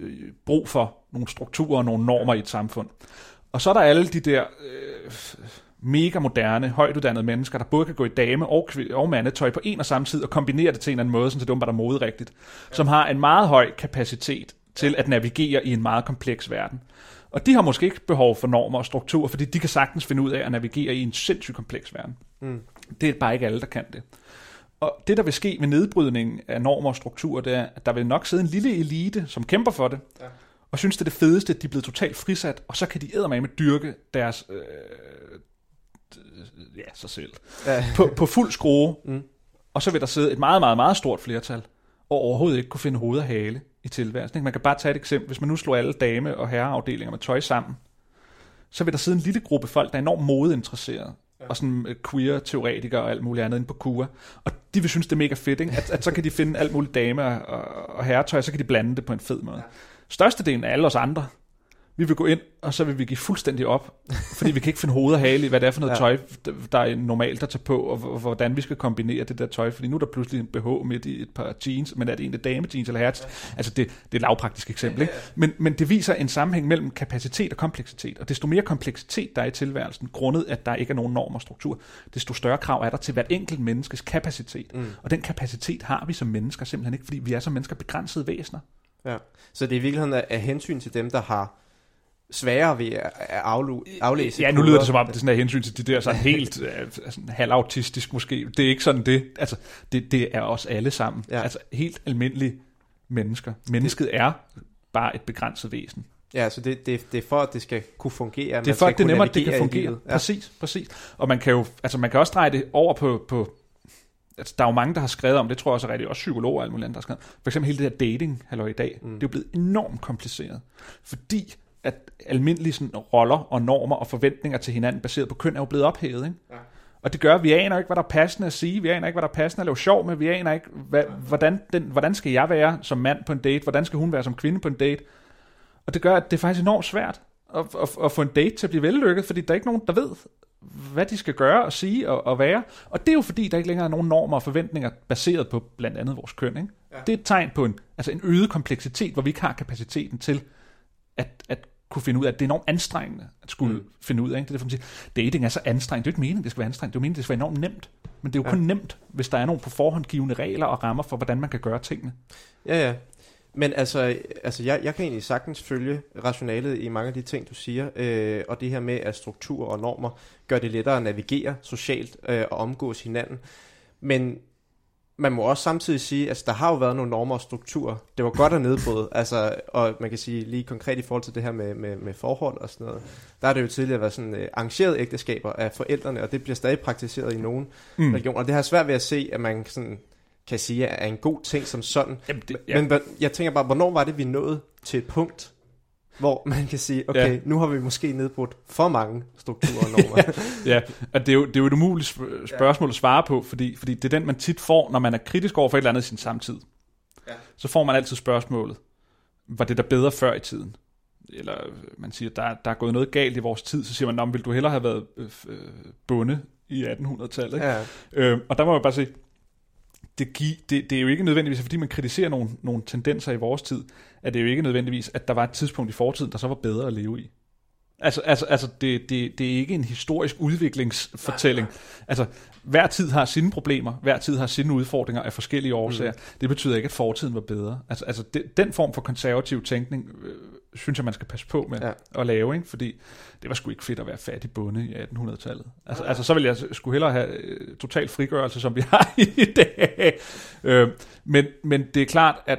øh, brug for nogle strukturer og nogle normer i et samfund. Og så er der alle de der øh, mega moderne, højtuddannede mennesker, der både kan gå i dame og, kv- og mandetøj på en og samme tid og kombinere det til en eller anden måde, så det åbenbart er moderigtigt, ja. som har en meget høj kapacitet til at navigere i en meget kompleks verden. Og de har måske ikke behov for normer og strukturer, fordi de kan sagtens finde ud af at navigere i en sindssygt kompleks verden. Mm. Det er bare ikke alle, der kan det. Og det, der vil ske med nedbrydningen af normer og strukturer, det er, at der vil nok sidde en lille elite, som kæmper for det, ja. Og synes, det er det fedeste, at de er blevet totalt frisat, og så kan de med dyrke deres, øh, ja, sig selv, Ja. på, på fuld skrue, mm. og så vil der sidde et meget, meget, meget stort flertal, og overhovedet ikke kunne finde hoved og hale i tilværelsen. Man kan bare tage et eksempel. Hvis man nu slår alle dame- og herreafdelinger med tøj sammen, så vil der sidde en lille gruppe folk, der er enormt modeinteresserede, og sådan øh, queer-teoretikere og alt muligt andet inde på KUA. Og de vil synes, det er mega fedt, ikke? At, at så kan de finde alt muligt dame- og, og herretøj, og så kan de blande det på en fed måde. Størstedelen af alle os andre Vi vil gå ind, og så vil vi give fuldstændig op, fordi vi kan ikke finde hoved og hale i, hvad det er for noget Ja. ja. tøj, der- er normalt at tage på, og hvordan vi skal kombinere det der tøj, fordi nu er der pludselig en BH midt i et par jeans, men er det egentlig dame jeans eller herre Altså det, det er et lavpraktisk eksempel, ikke? Men, men det viser en sammenhæng mellem kapacitet og kompleksitet, og desto mere kompleksitet der er i tilværelsen, grundet at der ikke er nogen norm og struktur, desto større krav er der til hvert enkelt menneskes kapacitet. Mm. Og den kapacitet har vi som mennesker simpelthen ikke, fordi vi er som mennesker begrænsede væsener. Ja. Så det er i virkeligheden af, af hensyn til dem, der har sværere ved at, aflu, aflæse Ja, nu lyder det som om, det er sådan af hensyn til de der sådan helt øh, sådan halvautistisk måske. Det er ikke sådan det. Altså, det, det er os alle sammen. Ja. Altså helt almindelige mennesker. Mennesket er bare et begrænset væsen. Ja, så det, det, det er for, at det skal kunne fungere. Det er for, at det er nemmere, at det kan fungere. Ja. Præcis, præcis. Og man kan jo, altså man kan også dreje det over på, på altså, der er jo mange, der har skrevet om, det tror jeg også er rigtigt, også psykologer og alt muligt andet, der har skrevet. For eksempel hele det her dating, halløj i dag, mm. det er jo blevet enormt kompliceret. Fordi at almindelige sådan, roller og normer og forventninger til hinanden baseret på køn er jo blevet ophævet. Ikke? Ja. Og det gør, at vi aner ikke, hvad der er passende at sige, vi aner ikke, hvad der er passende at lave sjov med, vi aner ikke, hvad, hvordan, den, hvordan skal jeg være som mand på en date, hvordan skal hun være som kvinde på en date. Og det gør, at det er faktisk enormt svært at, at, at få en date til at blive vellykket, fordi der er ikke nogen, der ved, hvad de skal gøre og sige og, og være. Og det er jo fordi, der ikke længere er nogen normer og forventninger baseret på blandt andet vores køn. Ikke? Ja. Det er et tegn på en, altså en øget kompleksitet, hvor vi ikke har kapaciteten til at, at kunne finde ud af, at det er enormt anstrengende at skulle mm. finde ud af. Ikke? Det er derfor, man siger, dating er så anstrengende. Det er jo ikke meningen, det skal være anstrengende. Det er meningen, det skal være enormt nemt. Men det er jo ja. kun nemt, hvis der er nogle på forhånd givende regler og rammer for, hvordan man kan gøre tingene. Ja, ja. Men altså, altså jeg, jeg kan egentlig sagtens følge rationalet i mange af de ting, du siger, øh, og det her med, at struktur og normer gør det lettere at navigere socialt øh, og omgås hinanden. Men man må også samtidig sige, at altså, der har jo været nogle normer og strukturer. Det var godt at nedbryde, altså, og man kan sige lige konkret i forhold til det her med, med, med forhold og sådan noget. Der har det jo tidligere været sådan øh, arrangerede ægteskaber af forældrene, og det bliver stadig praktiseret i nogle mm. regioner. Og det har svært ved at se, at man sådan kan sige er en god ting som sådan. Jamen, det, Ja. Men jeg tænker bare, hvornår var det, vi nåede til et punkt, hvor man kan sige, okay, ja. Ja. nu har vi måske nedbrudt for mange strukturer og normer. Ja, og det er jo, det er jo et umuligt sp- spørgsmål at svare på, fordi, fordi det er den, man tit får, når man er kritisk over for et eller andet i sin samtid. Ja. Så får man altid spørgsmålet, var det der bedre før i tiden? Eller man siger, der, der er gået noget galt i vores tid, så siger man, "Nå, men vil du hellere have været øh, øh, bunde i 1800-tallet? Ikke? ja. Øh, og der må jeg bare sige, det, gi, det, det er jo ikke nødvendigvis, fordi man kritiserer nogle, nogle tendenser i vores tid, at det er jo ikke nødvendigvis, at der var et tidspunkt i fortiden, der så var bedre at leve i. Altså, altså, altså det, det, det er ikke en historisk udviklingsfortælling. Altså, hver tid har sine problemer, hver tid har sine udfordringer af forskellige årsager. Mm. Det betyder ikke, at fortiden var bedre. Altså, altså det, den form for konservativ tænkning, øh, synes jeg, man skal passe på med Ja. ja. at lave, ikke? fordi det var sgu ikke fedt at være fattig bonde i 1800-tallet. Altså, altså så vil jeg skulle hellere have øh, total frigørelse, som vi har i dag. Øh, men, men det er klart, at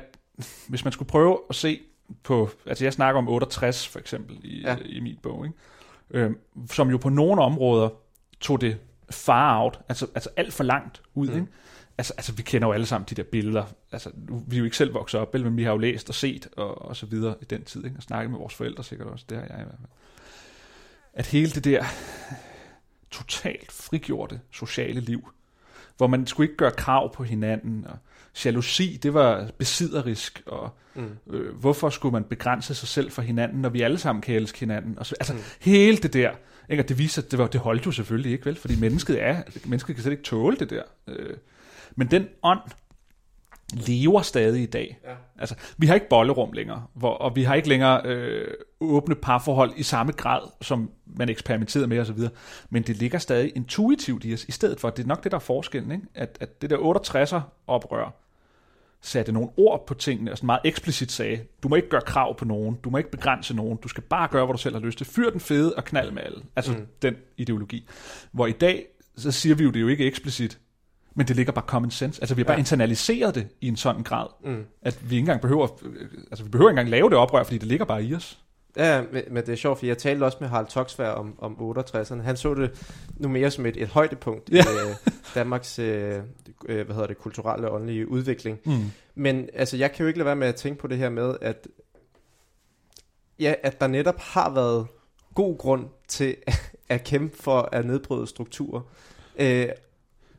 hvis man skulle prøve at se på, altså jeg snakker om 68 for eksempel i, Ja. ja. i min bog, ikke? Øh, som jo på nogle områder tog det far out, altså, altså alt for langt ud. Mm. Ikke? Altså, altså vi kender jo alle sammen de der billeder, altså nu- vi er jo ikke selv vokset op, men vi har jo læst og set og, og så videre i den tid, ikke? og snakket med vores forældre sikkert også, det har jeg i hvert fald. At hele det der totalt frigjorte sociale liv, hvor man skulle ikke gøre krav på hinanden, og jalousi, det var besidderisk, og mm. øh, hvorfor skulle man begrænse sig selv for hinanden, når vi alle sammen kan elske hinanden, og så, altså mm. hele det der, ikke? Og det viser, det, var, det holdt jo selvfølgelig ikke, vel, fordi mennesket er, mennesket kan slet ikke tåle det der. Øh, men den ånd lever stadig i dag. Ja. Altså, vi har ikke bollerum længere, hvor, og vi har ikke længere øh, åbne parforhold i samme grad, som man eksperimenterede med osv., men det ligger stadig intuitivt i os, i stedet for, det er nok det, der er forskellen, ikke? At, at det der 68'er oprør satte nogle ord på tingene, og sådan meget eksplicit sagde, du må ikke gøre krav på nogen, du må ikke begrænse nogen, du skal bare gøre, hvad du selv har lyst til. Fyr den fede og knald med alle. Altså mm. den ideologi. Hvor i dag, så siger vi jo det jo ikke eksplicit, men det ligger bare common sense. Altså vi har bare Ja. internaliseret det i en sådan grad, mm. at vi ikke engang behøver, altså vi behøver ikke engang lave det oprør, fordi det ligger bare i os. Ja, men, det er sjovt, for jeg talte også med Harald Toksvær om, om 68'erne. Han så det nu mere som et, et højdepunkt ja. i øh, Danmarks øh, øh, hvad hedder det, kulturelle og åndelige udvikling. Mm. Men altså, jeg kan jo ikke lade være med at tænke på det her med, at, ja, at der netop har været god grund til at kæmpe for at nedbryde strukturer. Øh,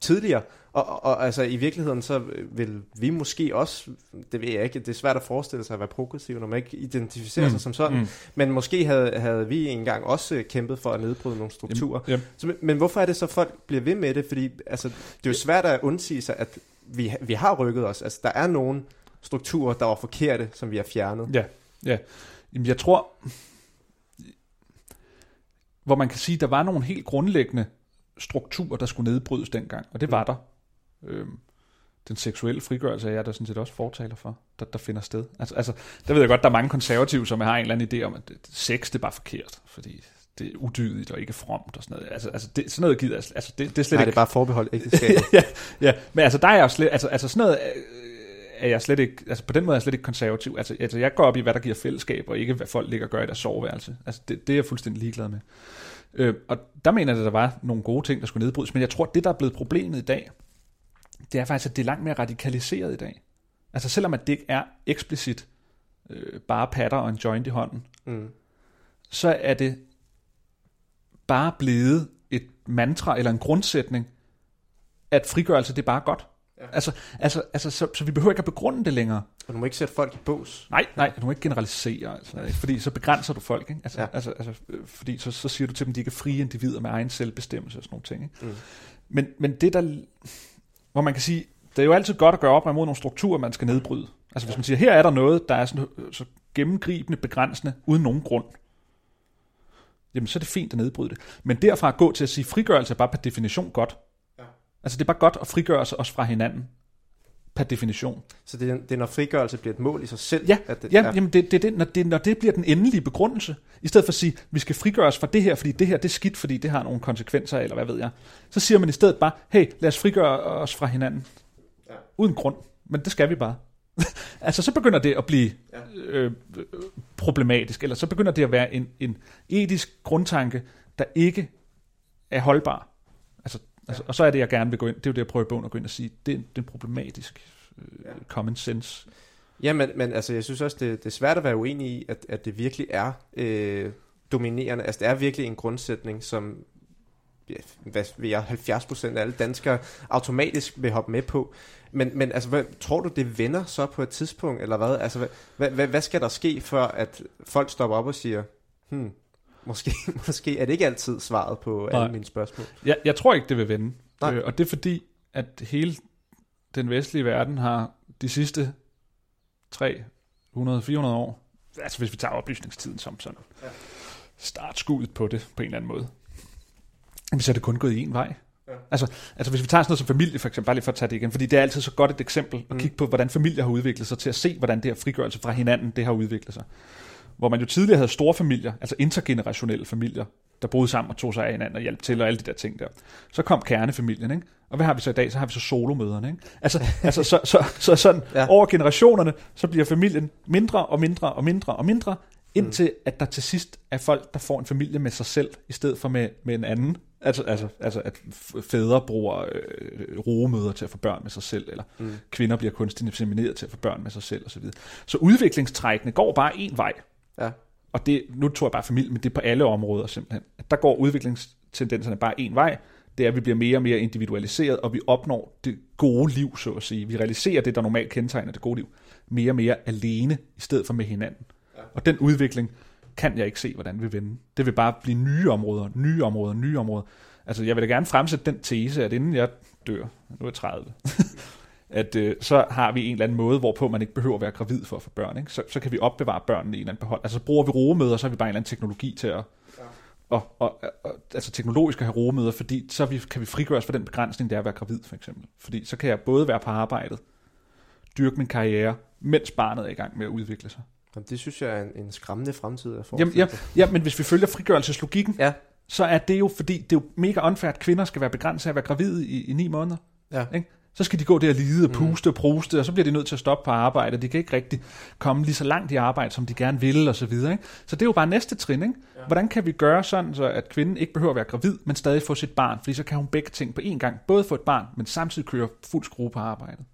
tidligere. Og, og, og altså i virkeligheden, så vil vi måske også, det ved jeg ikke, det er svært at forestille sig at være progressiv, når man ikke identificerer mm. sig som sådan, mm. men måske havde, havde vi engang også kæmpet for at nedbryde nogle strukturer. Jamen, Så, men- men hvorfor er det så, folk bliver ved med det? Fordi altså, det er jo svært at undsige sig, at vi, vi har rykket os. Altså, der er nogle strukturer, der var forkerte, som vi har fjernet. Ja, ja. Jamen, jeg tror, hvor man kan sige, der var nogle helt grundlæggende strukturer, der skulle nedbrydes dengang, og det var der. Øhm, den seksuelle frigørelse er jeg der sådan set også fortaler for, der, der finder sted. Altså, altså, der ved jeg godt, der er mange konservative, som har en eller anden idé om, at sex det er bare forkert, fordi det er udydigt og ikke fromt og sådan noget. Altså, altså det, sådan noget gider jeg altså, det, det er slet Nej, ikke det er bare forbeholdt ægteskabet. ja, ja, men altså der er jeg jo slet, altså, altså sådan noget øh, er jeg slet ikke, altså på den måde er jeg slet ikke konservativ. Altså, altså jeg går op i, hvad der giver fællesskab, og ikke hvad folk ligger og gør i deres soveværelse. Altså det, det er jeg fuldstændig ligeglad med. Øh, og der mener jeg, at der var nogle gode ting, der skulle nedbrydes, men jeg tror, at det, der er blevet problemet i dag, det er faktisk, at det er langt mere radikaliseret i dag. Altså selvom at det ikke er eksplicit øh, bare patter og en joint i hånden, Mm. så er det bare blevet et mantra eller en grundsætning, at frigørelse, det er bare godt. Ja. Altså, altså, altså så, så vi behøver ikke at begrunde det længere. Og du må ikke sætte folk i bås. Nej, nej, du må ikke generalisere, altså, ikke? fordi så begrænser du folk. Ikke? Altså, ja. Altså, altså, øh, fordi så, så siger du til dem, de ikke er frie individer med egen selvbestemmelse og sådan nogle ting. Ikke? Mm. Men, men det der, hvor man kan sige, det er jo altid godt at gøre op imod nogle strukturer, man skal nedbryde. Altså hvis man siger, her er der noget, der er sådan, øh, så gennemgribende, begrænsende, uden nogen grund, jamen så er det fint at nedbryde det. Men derfra at gå til at sige, frigørelse er bare per definition godt. Ja. Altså det er bare godt at frigøre sig også fra hinanden, per definition. Så det er, det er, når frigørelse bliver et mål i sig selv. Ja, at det, ja, ja. Jamen det, det, det, når, det, når det bliver den endelige begrundelse, i stedet for at sige, vi skal frigøre os fra det her, fordi det her det er skidt, fordi det har nogle konsekvenser, eller hvad ved jeg, så siger man i stedet bare, hey, lad os frigøre os fra hinanden. Ja. Uden grund. Men det skal vi bare. altså så begynder det at blive Ja. øh, problematisk, eller så begynder det at være en, en etisk grundtanke, der ikke er holdbar. Altså, og så er det, jeg gerne vil gå ind, det er jo det, jeg prøver i bogen at gå ind og sige, det, er- det er problematisk øh, Ja. common sense. Ja, men, men altså, jeg synes også, det, det er svært at være uenig i, at, at det virkelig er øh, dominerende. Altså, det er virkelig en grundsætning, som hvad vil jeg, 70% af alle danskere automatisk vil hoppe med på. Men, men altså, hvad, tror du, det vender så på et tidspunkt, eller hvad? Altså, hvad, hvad, hvad, hvad skal der ske, for at folk stopper op og siger, hmm, måske, måske er det ikke altid svaret på alle Nej. mine spørgsmål. Jeg, jeg tror ikke, det vil vende. Nej. Øh, og det er fordi, at hele den vestlige verden har de sidste 300-400 år, altså hvis vi tager oplysningstiden som sådan, Ja. startskuddet på det på en eller anden måde, jamen, så er det kun gået i en vej. Ja. Altså, altså hvis vi tager sådan noget som familie for eksempel, bare lige for at tage det igen, fordi det er altid så godt et eksempel at Mm. kigge på, hvordan familier har udviklet sig, til at se, hvordan det her frigørelse fra hinanden, det har udviklet sig. Hvor man jo tidligere havde store familier, altså intergenerationelle familier, der boede sammen og tog sig af hinanden og hjalp til og alle de der ting der. Så kom kernefamilien, ikke? Og hvad har vi så i dag? Så har vi så solomøderne, ikke? Altså, altså så, så, så sådan Ja. over generationerne, så bliver familien mindre og mindre og mindre og mindre, indtil mm. at der til sidst er folk, der får en familie med sig selv, i stedet for med, med en anden. Altså, altså, altså at fædre bruger øh, rogemøder til at få børn med sig selv, eller mm. kvinder bliver kunstigt insemineret til at få børn med sig selv osv. Så, så udviklingstrækkene går bare en vej. Ja. Og det, nu tror jeg bare familie, men det er på alle områder simpelthen. Der går udviklingstendenserne bare en vej. Det er, at vi bliver mere og mere individualiseret, og vi opnår det gode liv, så at sige. Vi realiserer det, der normalt kendetegner det gode liv, mere og mere alene, i stedet for med hinanden. Ja. Og den udvikling kan jeg ikke se, hvordan vi vende. Det vil bare blive nye områder, nye områder, nye områder. Altså, jeg vil da gerne fremsætte den tese, at inden jeg dør, nu er jeg 30, at øh, så har vi en eller anden måde, hvorpå man ikke behøver at være gravid for at få børn. Ikke? Så, så kan vi opbevare børnene i en eller anden behold. Altså så bruger vi rogemøder, så har vi bare en eller anden teknologi til at... Og, og, og, altså teknologisk at have rogemøder, fordi så vi, kan vi frigøre os fra den begrænsning, det er at være gravid, for eksempel. Fordi så kan jeg både være på arbejdet, dyrke min karriere, mens barnet er i gang med at udvikle sig. Jamen, det synes jeg er en, en skræmmende fremtid at Jamen, ja, ja, men hvis vi følger frigørelseslogikken, Ja. så er det jo, fordi det er jo mega unfair, at kvinder skal være begrænset af at være gravide i, i ni måneder. Ja. Ikke? Så skal de gå der og lide og puste og proste, og så bliver de nødt til at stoppe på arbejde. De kan ikke rigtig komme lige så langt i arbejde, som de gerne vil, og så videre. Ikke? Så det er jo bare næste trin. Ikke? Hvordan kan vi gøre sådan, så at kvinden ikke behøver at være gravid, men stadig få sit barn? Fordi så kan hun begge ting på én gang. Både få et barn, men samtidig køre fuld skrue på arbejdet.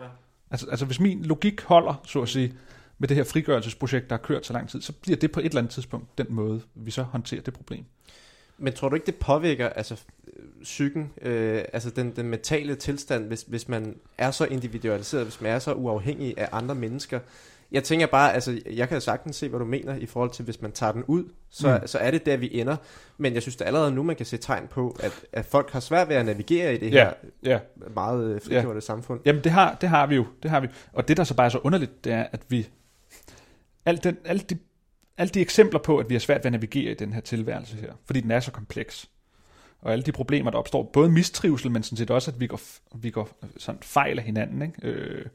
Ja. Altså, altså hvis min logik holder, så at sige, med det her frigørelsesprojekt, der har kørt så lang tid, så bliver det på et eller andet tidspunkt den måde, vi så håndterer det problem. Men tror du ikke, det påvirker altså, øh, psyken, øh, altså den, den mentale tilstand, hvis, hvis man er så individualiseret, hvis man er så uafhængig af andre mennesker? Jeg tænker bare, altså jeg kan sagtens se, hvad du mener i forhold til, hvis man tager den ud, så, mm. så er det der, vi ender. Men jeg synes det allerede nu, man kan se tegn på, at, at folk har svært ved at navigere i det Ja, her ja. meget øh, frigjorte samfund. Jamen det har, det har vi jo, det har vi. Og det der så bare er så underligt, det er, at vi, alt, den, alt, de, alle de eksempler på, at vi har svært ved at navigere i den her tilværelse her, fordi den er så kompleks, og alle de problemer, der opstår, både mistrivsel, men sådan set også, at vi går, vi går øh, sådan fejl af hinanden, ikke? Øh,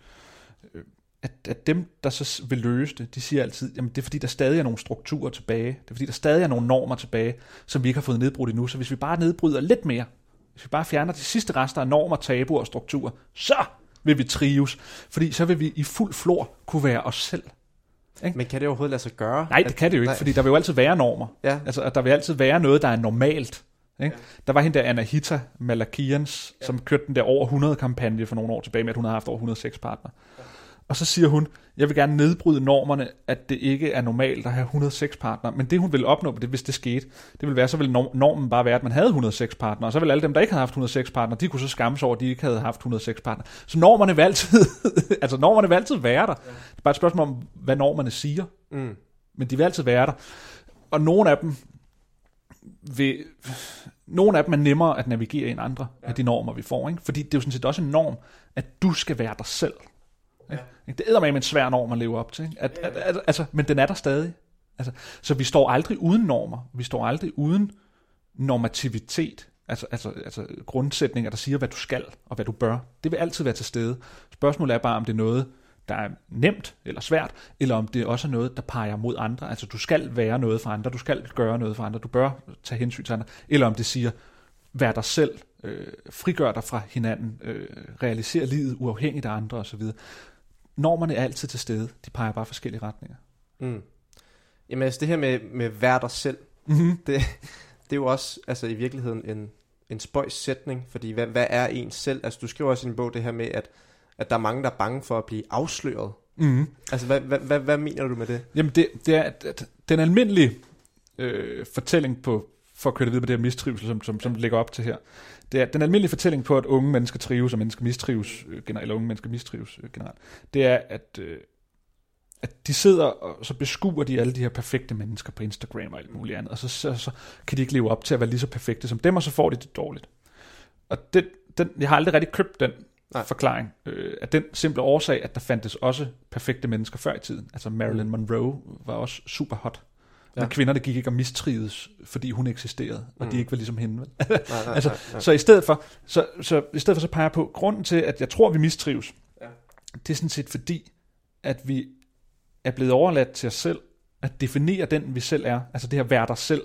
øh, at, at dem, der så vil løse det, de siger altid, jamen det er fordi, der stadig er nogle strukturer tilbage, det er fordi, der stadig er nogle normer tilbage, som vi ikke har fået nedbrudt endnu, så hvis vi bare nedbryder lidt mere, hvis vi bare fjerner de sidste rester af normer, tabuer og strukturer, så vil vi trives, fordi så vil vi i fuld flor kunne være os selv. Men kan det overhovedet lade sig gøre? Nej, det kan det jo ikke, nej. fordi der vil jo altid være normer. Ja. Altså, der vil altid være noget, der er normalt. Ikke? Ja. Der var hende der Anahita Malakians, ja. som kørte den der over 100 kampagne for nogle år tilbage med, at hun havde haft over 106 partner. Ja. Og så siger hun, jeg vil gerne nedbryde normerne, at det ikke er normalt at have 106 partner. Men det hun vil opnå på det, hvis det skete, det vil være, så vil norm- normen bare være, at man havde 106 partner. Og så vil alle dem, der ikke havde haft 106 partner, de kunne så skamme sig over, at de ikke havde haft 106 partner. Så normerne vil altid, altså normerne vil altid være der. Ja. Det er bare et spørgsmål om, hvad normerne siger. Mm. Men de vil altid være der. Og nogle af dem vil, nogle af dem er nemmere at navigere end andre ja. af de normer, vi får. Ikke? Fordi det er jo sådan set også en norm, at du skal være dig selv. Ikke? Det er med en svær norm at leve op til. Ikke? At, at, at, altså, men den er der stadig. Altså, så vi står aldrig uden normer. Vi står aldrig uden normativitet. Altså, altså, altså grundsætninger, der siger, hvad du skal og hvad du bør. Det vil altid være til stede. Spørgsmålet er bare, om det er noget, der er nemt eller svært, eller om det også er noget, der peger mod andre. Altså, du skal være noget for andre, du skal gøre noget for andre, du bør tage hensyn til andre. Eller om det siger, vær dig selv, øh, frigør dig fra hinanden, øh, realiser livet uafhængigt af andre osv. Normerne er altid til stede, de peger bare forskellige retninger. Mm. Jamen altså det her med, med vær dig selv, Mm-hmm. det, det er jo også altså i virkeligheden en, en spøjs sætning, fordi hvad, hvad er ens selv? Altså du skriver også i en bog det her med, at, at der er mange, der er bange for at blive afsløret. Mm-hmm. Altså hvad, hvad, hvad, hvad mener du med det? Jamen det, det er, at, at den almindelige øh, fortælling på, for at køre det videre med det her mistrivsel, som, som, som ligger op til her, det er den almindelige fortælling på, at unge mennesker trives, og mennesker mistrives, øh, generelt, eller unge mennesker mistrives øh, generelt, det er, at, øh, at de sidder og så beskuer de alle de her perfekte mennesker på Instagram og alt muligt andet, og så, så, så kan de ikke leve op til at være lige så perfekte som dem, og så får de det dårligt. Og det, den, jeg har aldrig rigtig købt den Nej. Nej. forklaring. Øh, af den simple årsag, at der fandtes også perfekte mennesker før i tiden. Altså Marilyn Monroe var også super hot. Men Ja. kvinder, der gik ikke og mistrivedes, fordi hun eksisterede, og Mm. de ikke var ligesom hende. Nej, nej, altså, nej, nej. Så i stedet for, så, så i stedet for så peger jeg på, grunden til, at jeg tror, vi mistrives, Ja. det er sådan set fordi, at vi er blevet overladt til os selv, at definere den, vi selv er. Altså det her, være dig selv.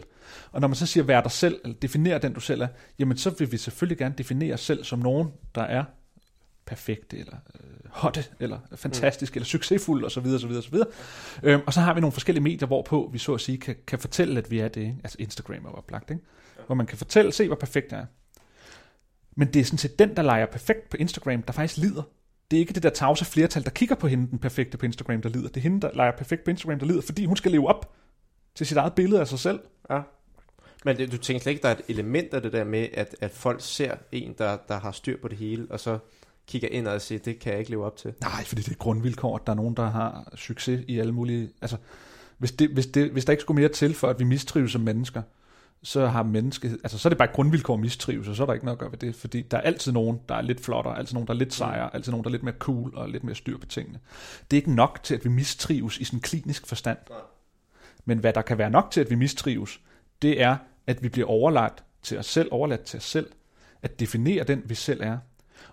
Og når man så siger, være dig selv, eller definere den, du selv er, jamen så vil vi selvfølgelig gerne definere os selv som nogen, der er perfekte, eller øh, hotte, eller fantastisk, mm. eller succesfuld, osv. osv., osv. Øhm, og så har vi nogle forskellige medier, hvorpå vi så at sige kan, kan fortælle, at vi er det. Ikke? Altså Instagram er oplagt, ikke? hvor man kan fortælle, se hvor perfekt jeg er. Men det er sådan set den, der leger perfekt på Instagram, der faktisk lider. Det er ikke det der tavse flertal, der kigger på hende, den perfekte på Instagram, der lider. Det er hende, der leger perfekt på Instagram, der lider, fordi hun skal leve op til sit eget billede af sig selv. Ja. Men det, du tænker slet ikke, der er et element af det der med, at, at folk ser en, der, der har styr på det hele, og så kigger ind og siger, det kan jeg ikke leve op til. Nej, fordi det er grundvilkår, at der er nogen, der har succes i alle mulige... Altså, hvis, det, hvis, det, hvis der ikke skulle mere til for, at vi mistrives som mennesker, så har mennesket, altså så er det bare et grundvilkår at mistrives, og så er der ikke noget at gøre ved det, fordi der er altid nogen, der er lidt flottere, altid nogen, der er lidt sejere, altid nogen, der er lidt mere cool og lidt mere styr på tingene. Det er ikke nok til, at vi mistrives i sådan klinisk forstand. Men hvad der kan være nok til, at vi mistrives, det er, at vi bliver overladt til os selv, overladt til os selv, at definere den, vi selv er,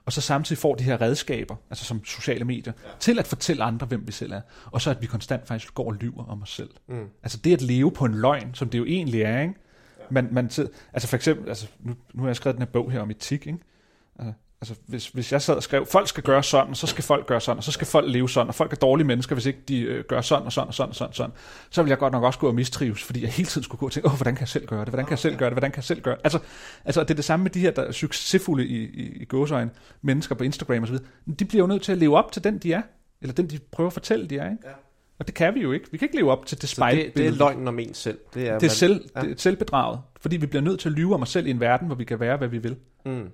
og så samtidig får de her redskaber, altså som sociale medier, ja. til at fortælle andre, hvem vi selv er, og så at vi konstant faktisk går og lyver om os selv. Mm. Altså det at leve på en løgn, som det jo egentlig er, ikke? Man, man tid, altså for eksempel, altså nu, nu har jeg skrevet den her bog her om etik, ikke? Altså, altså hvis, hvis jeg sad og skrev, folk skal gøre sådan, og så skal folk gøre sådan, og så skal folk leve sådan, og folk er dårlige mennesker, hvis ikke de øh, gør sådan og sådan og sådan og sådan, og sådan, så vil jeg godt nok også gå og mistrives, fordi jeg hele tiden skulle gå og tænke, åh, hvordan kan jeg selv gøre det, hvordan kan jeg selv gøre det, hvordan kan jeg selv gøre det. Altså, altså det er det samme med de her der er succesfulde i, i, i gåsøjne mennesker på Instagram og så videre. De bliver jo nødt til at leve op til den, de er, eller den, de prøver at fortælle, de er, ikke? Ja. Og det kan vi jo ikke. Vi kan ikke leve op til det spejl. det, det er løgnen om en selv. Det er, Det er, selv, Ja. det er selvbedraget. Fordi vi bliver nødt til at lyve om os selv i en verden, hvor vi kan være, hvad vi vil. Mm.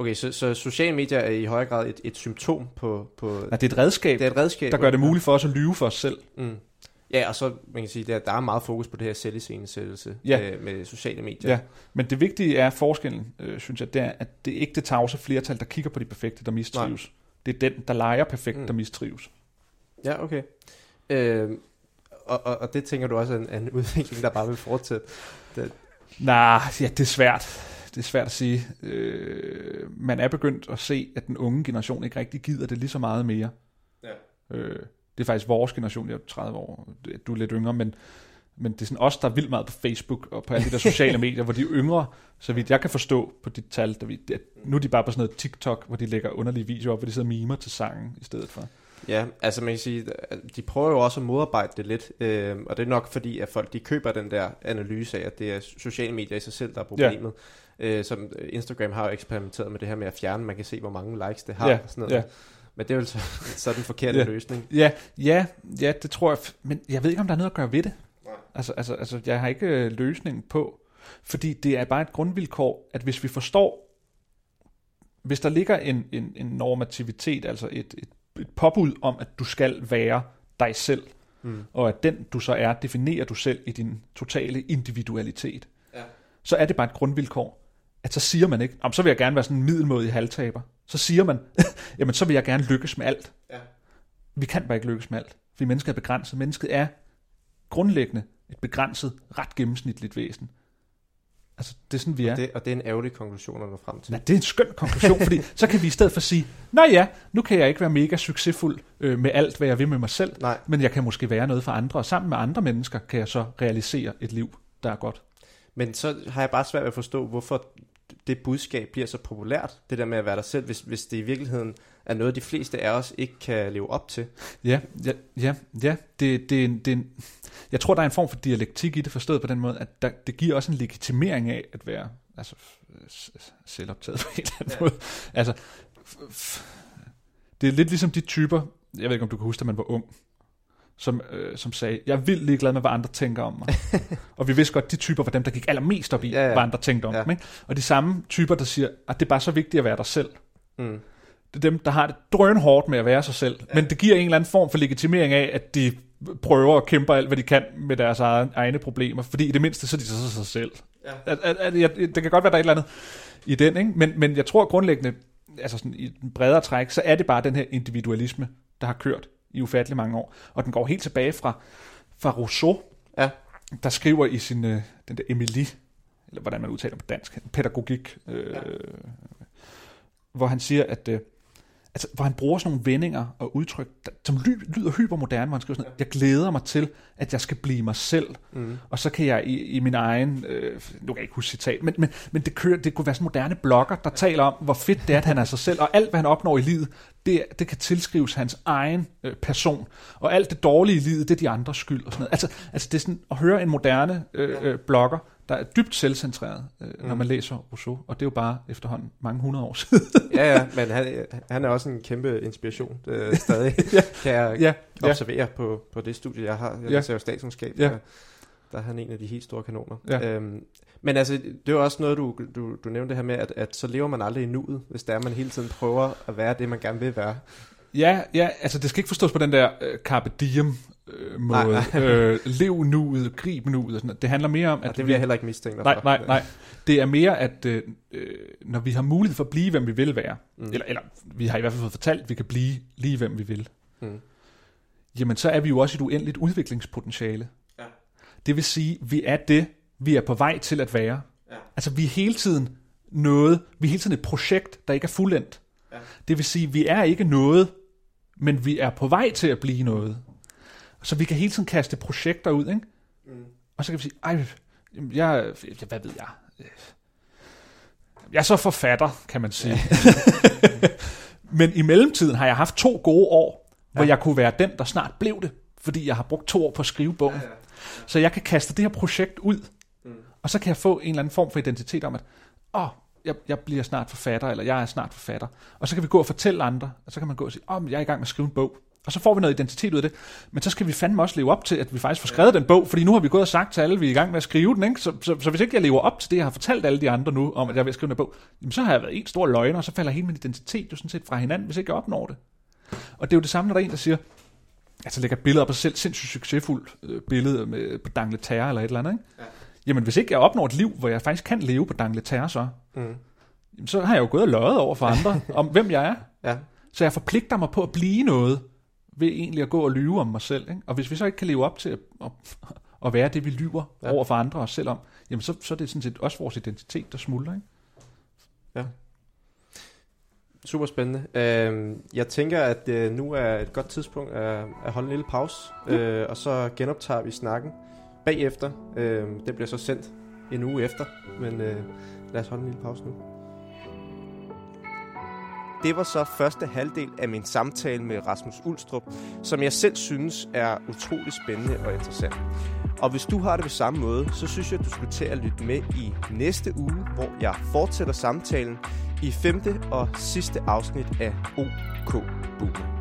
Okay, så, så sociale medier er i højere grad et, et symptom på... på Ja, det er et redskab, det er et redskab. der gør det muligt for os at lyve for os selv. Mm. Ja, og så man kan sige, der, der er meget fokus på det her selviscenesættelse Ja. øh, med sociale medier. Ja. Men det vigtige er forskellen, øh, synes jeg, det er, at det er ikke det tavse flertal, der kigger på de perfekte, der mistrives. Nej. Det er den, der leger perfekt, Mm. der mistrives. Ja, okay. Øh, og, og, og det tænker du også er en, er en udvikling, der bare vil fortsætte. Nej, ja, det er svært. Det er svært at sige. Øh, man er begyndt at se, at den unge generation ikke rigtig gider det lige så meget mere. Ja. Øh, det er faktisk vores generation, jeg er 30 år, du er lidt yngre, men, men det er sådan os, der er vildt meget på Facebook og på alle de der sociale medier, hvor de yngre, så vidt jeg kan forstå på dit tal, der vi, det, nu er de bare på sådan noget TikTok, hvor de lægger underlige videoer op, hvor de sidder og mimer til sangen i stedet for. Ja, altså man kan sige, at de prøver jo også at modarbejde det lidt, øh, og det er nok fordi, at folk de køber den der analyse af, at det er sociale medier i sig selv, der er problemet. Ja. Øh, som Instagram har jo eksperimenteret med det her med at fjerne, man kan se, hvor mange likes det har. Ja, og sådan noget. ja. Men det er jo så, så den forkerte Ja. løsning. Ja, ja, ja, det tror jeg, men jeg ved ikke, om der er noget at gøre ved det. Nej. Altså, altså, altså jeg har ikke øh, løsningen på, fordi det er bare et grundvilkår, at hvis vi forstår, hvis der ligger en, en, en normativitet, altså et, et, et påbud om, at du skal være dig selv, Mm. og at den du så er, definerer du selv i din totale individualitet, Ja. så er det bare et grundvilkår, at så siger man ikke, "Jamen, så vil jeg gerne være sådan en middelmådig halvtaber. Så siger man, jamen så vil jeg gerne lykkes med alt. Ja. Vi kan bare ikke lykkes med alt, fordi mennesket er begrænset. Mennesket er grundlæggende et begrænset, ret gennemsnitligt væsen. Altså, det er sådan, vi er. Det, og det er en ærgerlig konklusion at nå frem til. Nej, det er en skøn konklusion, fordi så kan vi i stedet for sige, Nå ja, nu kan jeg ikke være mega succesfuld øh, med alt, hvad jeg vil med mig selv, Nej. men jeg kan måske være noget for andre, og sammen med andre mennesker kan jeg så realisere et liv, der er godt. Men så har jeg bare svært ved at forstå, hvorfor det budskab bliver så populært, det der med at være dig selv, hvis, hvis det i virkeligheden er noget, de fleste af os ikke kan leve op til. Ja, ja, ja, ja. Det, det, er det, jeg tror, der er en form for dialektik i det, forstået på den måde, at der, det giver også en legitimering af at være altså, selvoptaget på en eller anden ja. måde. Altså, det er lidt ligesom de typer, jeg ved ikke, om du kan huske, da man var ung, som, øh, som sagde, jeg er vildt ligeglad med, hvad andre tænker om mig. og vi vidste godt, de typer var dem, der gik allermest op i, Ja, ja, ja. ja. hvad andre tænkte om Ja. dem. Ikke? Og de samme typer, der siger, at det er bare så vigtigt at være dig selv. Mm. Det er dem, der har det drønhårdt med at være sig selv. Ja. Men det giver en eller anden form for legitimering af, at de prøver at kæmpe alt, hvad de kan med deres egne, problemer. Fordi i det mindste, så er de så sig selv. Ja. At, at, at, jeg, det kan godt være, der er et eller andet i den, ikke? Men, men jeg tror grundlæggende, altså sådan i den bredere træk, så er det bare den her individualisme, der har kørt i ufattelig mange år. Og den går helt tilbage fra, fra Rousseau, Ja. der skriver i sin, øh, den der Emilie, eller hvordan man udtaler på dansk, pædagogik, øh, ja. hvor han siger, at øh, altså, hvor han bruger sådan nogle vendinger og udtryk, der, som ly, lyder hypermoderne, hvor han skriver sådan, jeg glæder mig til, at jeg skal blive mig selv, Mm. og så kan jeg i, i min egen, øh, nu kan jeg ikke huske citat, men, men, men det, kører, det kunne være sådan moderne blogger, der taler om, hvor fedt det er, at han er sig selv, og alt, hvad han opnår i livet, det, det kan tilskrives hans egen øh, person, og alt det dårlige i livet, det er de andres skyld, og sådan noget. Altså, altså det er sådan at høre en moderne øh, øh, blogger, der er dybt selvcentreret, øh, når Mm. man læser Rousseau, og det er jo bare efterhånden mange hundrede år siden. Ja, ja, men han, han er også en kæmpe inspiration øh, stadig, Ja. kan jeg ja, ja, observere på, på det studie, jeg har. Jeg Ja. ser jo statskundskab, Ja. der, der er han en af de helt store kanoner. Ja. Øhm, men altså, det er jo også noget, du, du, du nævnte det her med, at, at så lever man aldrig i nuet, hvis der er, man hele tiden prøver at være det, man gerne vil være. Ja, ja, altså det skal ikke forstås på den der øh, carpe diem øh, måde. Nej, øh, lev nuet, grib nuet og sådan noget. Det handler mere om, at det vi, vil jeg heller ikke mistænke dig nej, for. nej, nej. Det er mere, at øh, øh, når vi har mulighed for at blive, hvem vi vil være, Mm. eller, eller vi har i hvert fald fået fortalt, at vi kan blive lige, hvem vi vil, Mm. jamen så er vi jo også et uendeligt udviklingspotentiale. Ja. Det vil sige, vi er det, vi er på vej til at være. Ja. Altså vi er hele tiden noget, vi er hele tiden et projekt, der ikke er fuldendt. Ja. Det vil sige, vi er ikke noget, men vi er på vej til at blive noget. Så vi kan hele tiden kaste projekter ud, ikke? Mm. Og så kan vi sige, ej, jeg, jeg, hvad ved jeg? Jeg er så forfatter, kan man sige. men i mellemtiden har jeg haft to gode år, hvor Ja. jeg kunne være den, der snart blev det, fordi jeg har brugt to år på at skrive bogen. Ja, ja. Så jeg kan kaste det her projekt ud, Mm. og så kan jeg få en eller anden form for identitet om, at åh, jeg, jeg bliver snart forfatter, eller jeg er snart forfatter. Og så kan vi gå og fortælle andre, og så kan man gå og sige, åh, men jeg er i gang med at skrive en bog. Og så får vi noget identitet ud af det. Men så skal vi fandme også leve op til, at vi faktisk får skrevet den bog, fordi nu har vi gået og sagt til alle, at vi er i gang med at skrive den. Ikke? Så, så, så, hvis ikke jeg lever op til det, jeg har fortalt alle de andre nu, om at jeg vil skrive en bog, jamen så har jeg været en stor løgner, og så falder hele min identitet jo sådan set fra hinanden, hvis ikke jeg opnår det. Og det er jo det samme, når der er en, der siger, altså lægger billeder op af sig selv, sindssygt succesfuldt øh, billede med, på Dangleterre eller et eller andet. Ikke? Ja. Jamen hvis ikke jeg opnår et liv, hvor jeg faktisk kan leve på Dangleterre så, Mm. jamen, så har jeg jo gået og løjet over for andre, om hvem jeg er. Ja. Så jeg forpligter mig på at blive noget, ved egentlig at gå og lyve om mig selv. Ikke? Og hvis vi så ikke kan leve op til at, at, at være det, vi lyver Ja. ja. over for andre og selv om, jamen så, så er det sådan set også vores identitet, der smuldrer. Ikke? Super spændende. Øh, jeg tænker, at øh, nu er et godt tidspunkt at, at holde en lille pause, øh, og så genoptager vi snakken bagefter. Øh, det bliver så sendt en uge efter, men øh, lad os holde en lille pause nu. Det var så første halvdel af min samtale med Rasmus Ulstrup, som jeg selv synes er utrolig spændende og interessant. Og hvis du har det på samme måde, så synes jeg, at du skulle til at lytte med i næste uge, hvor jeg fortsætter samtalen i femte og sidste afsnit af OK Boomer.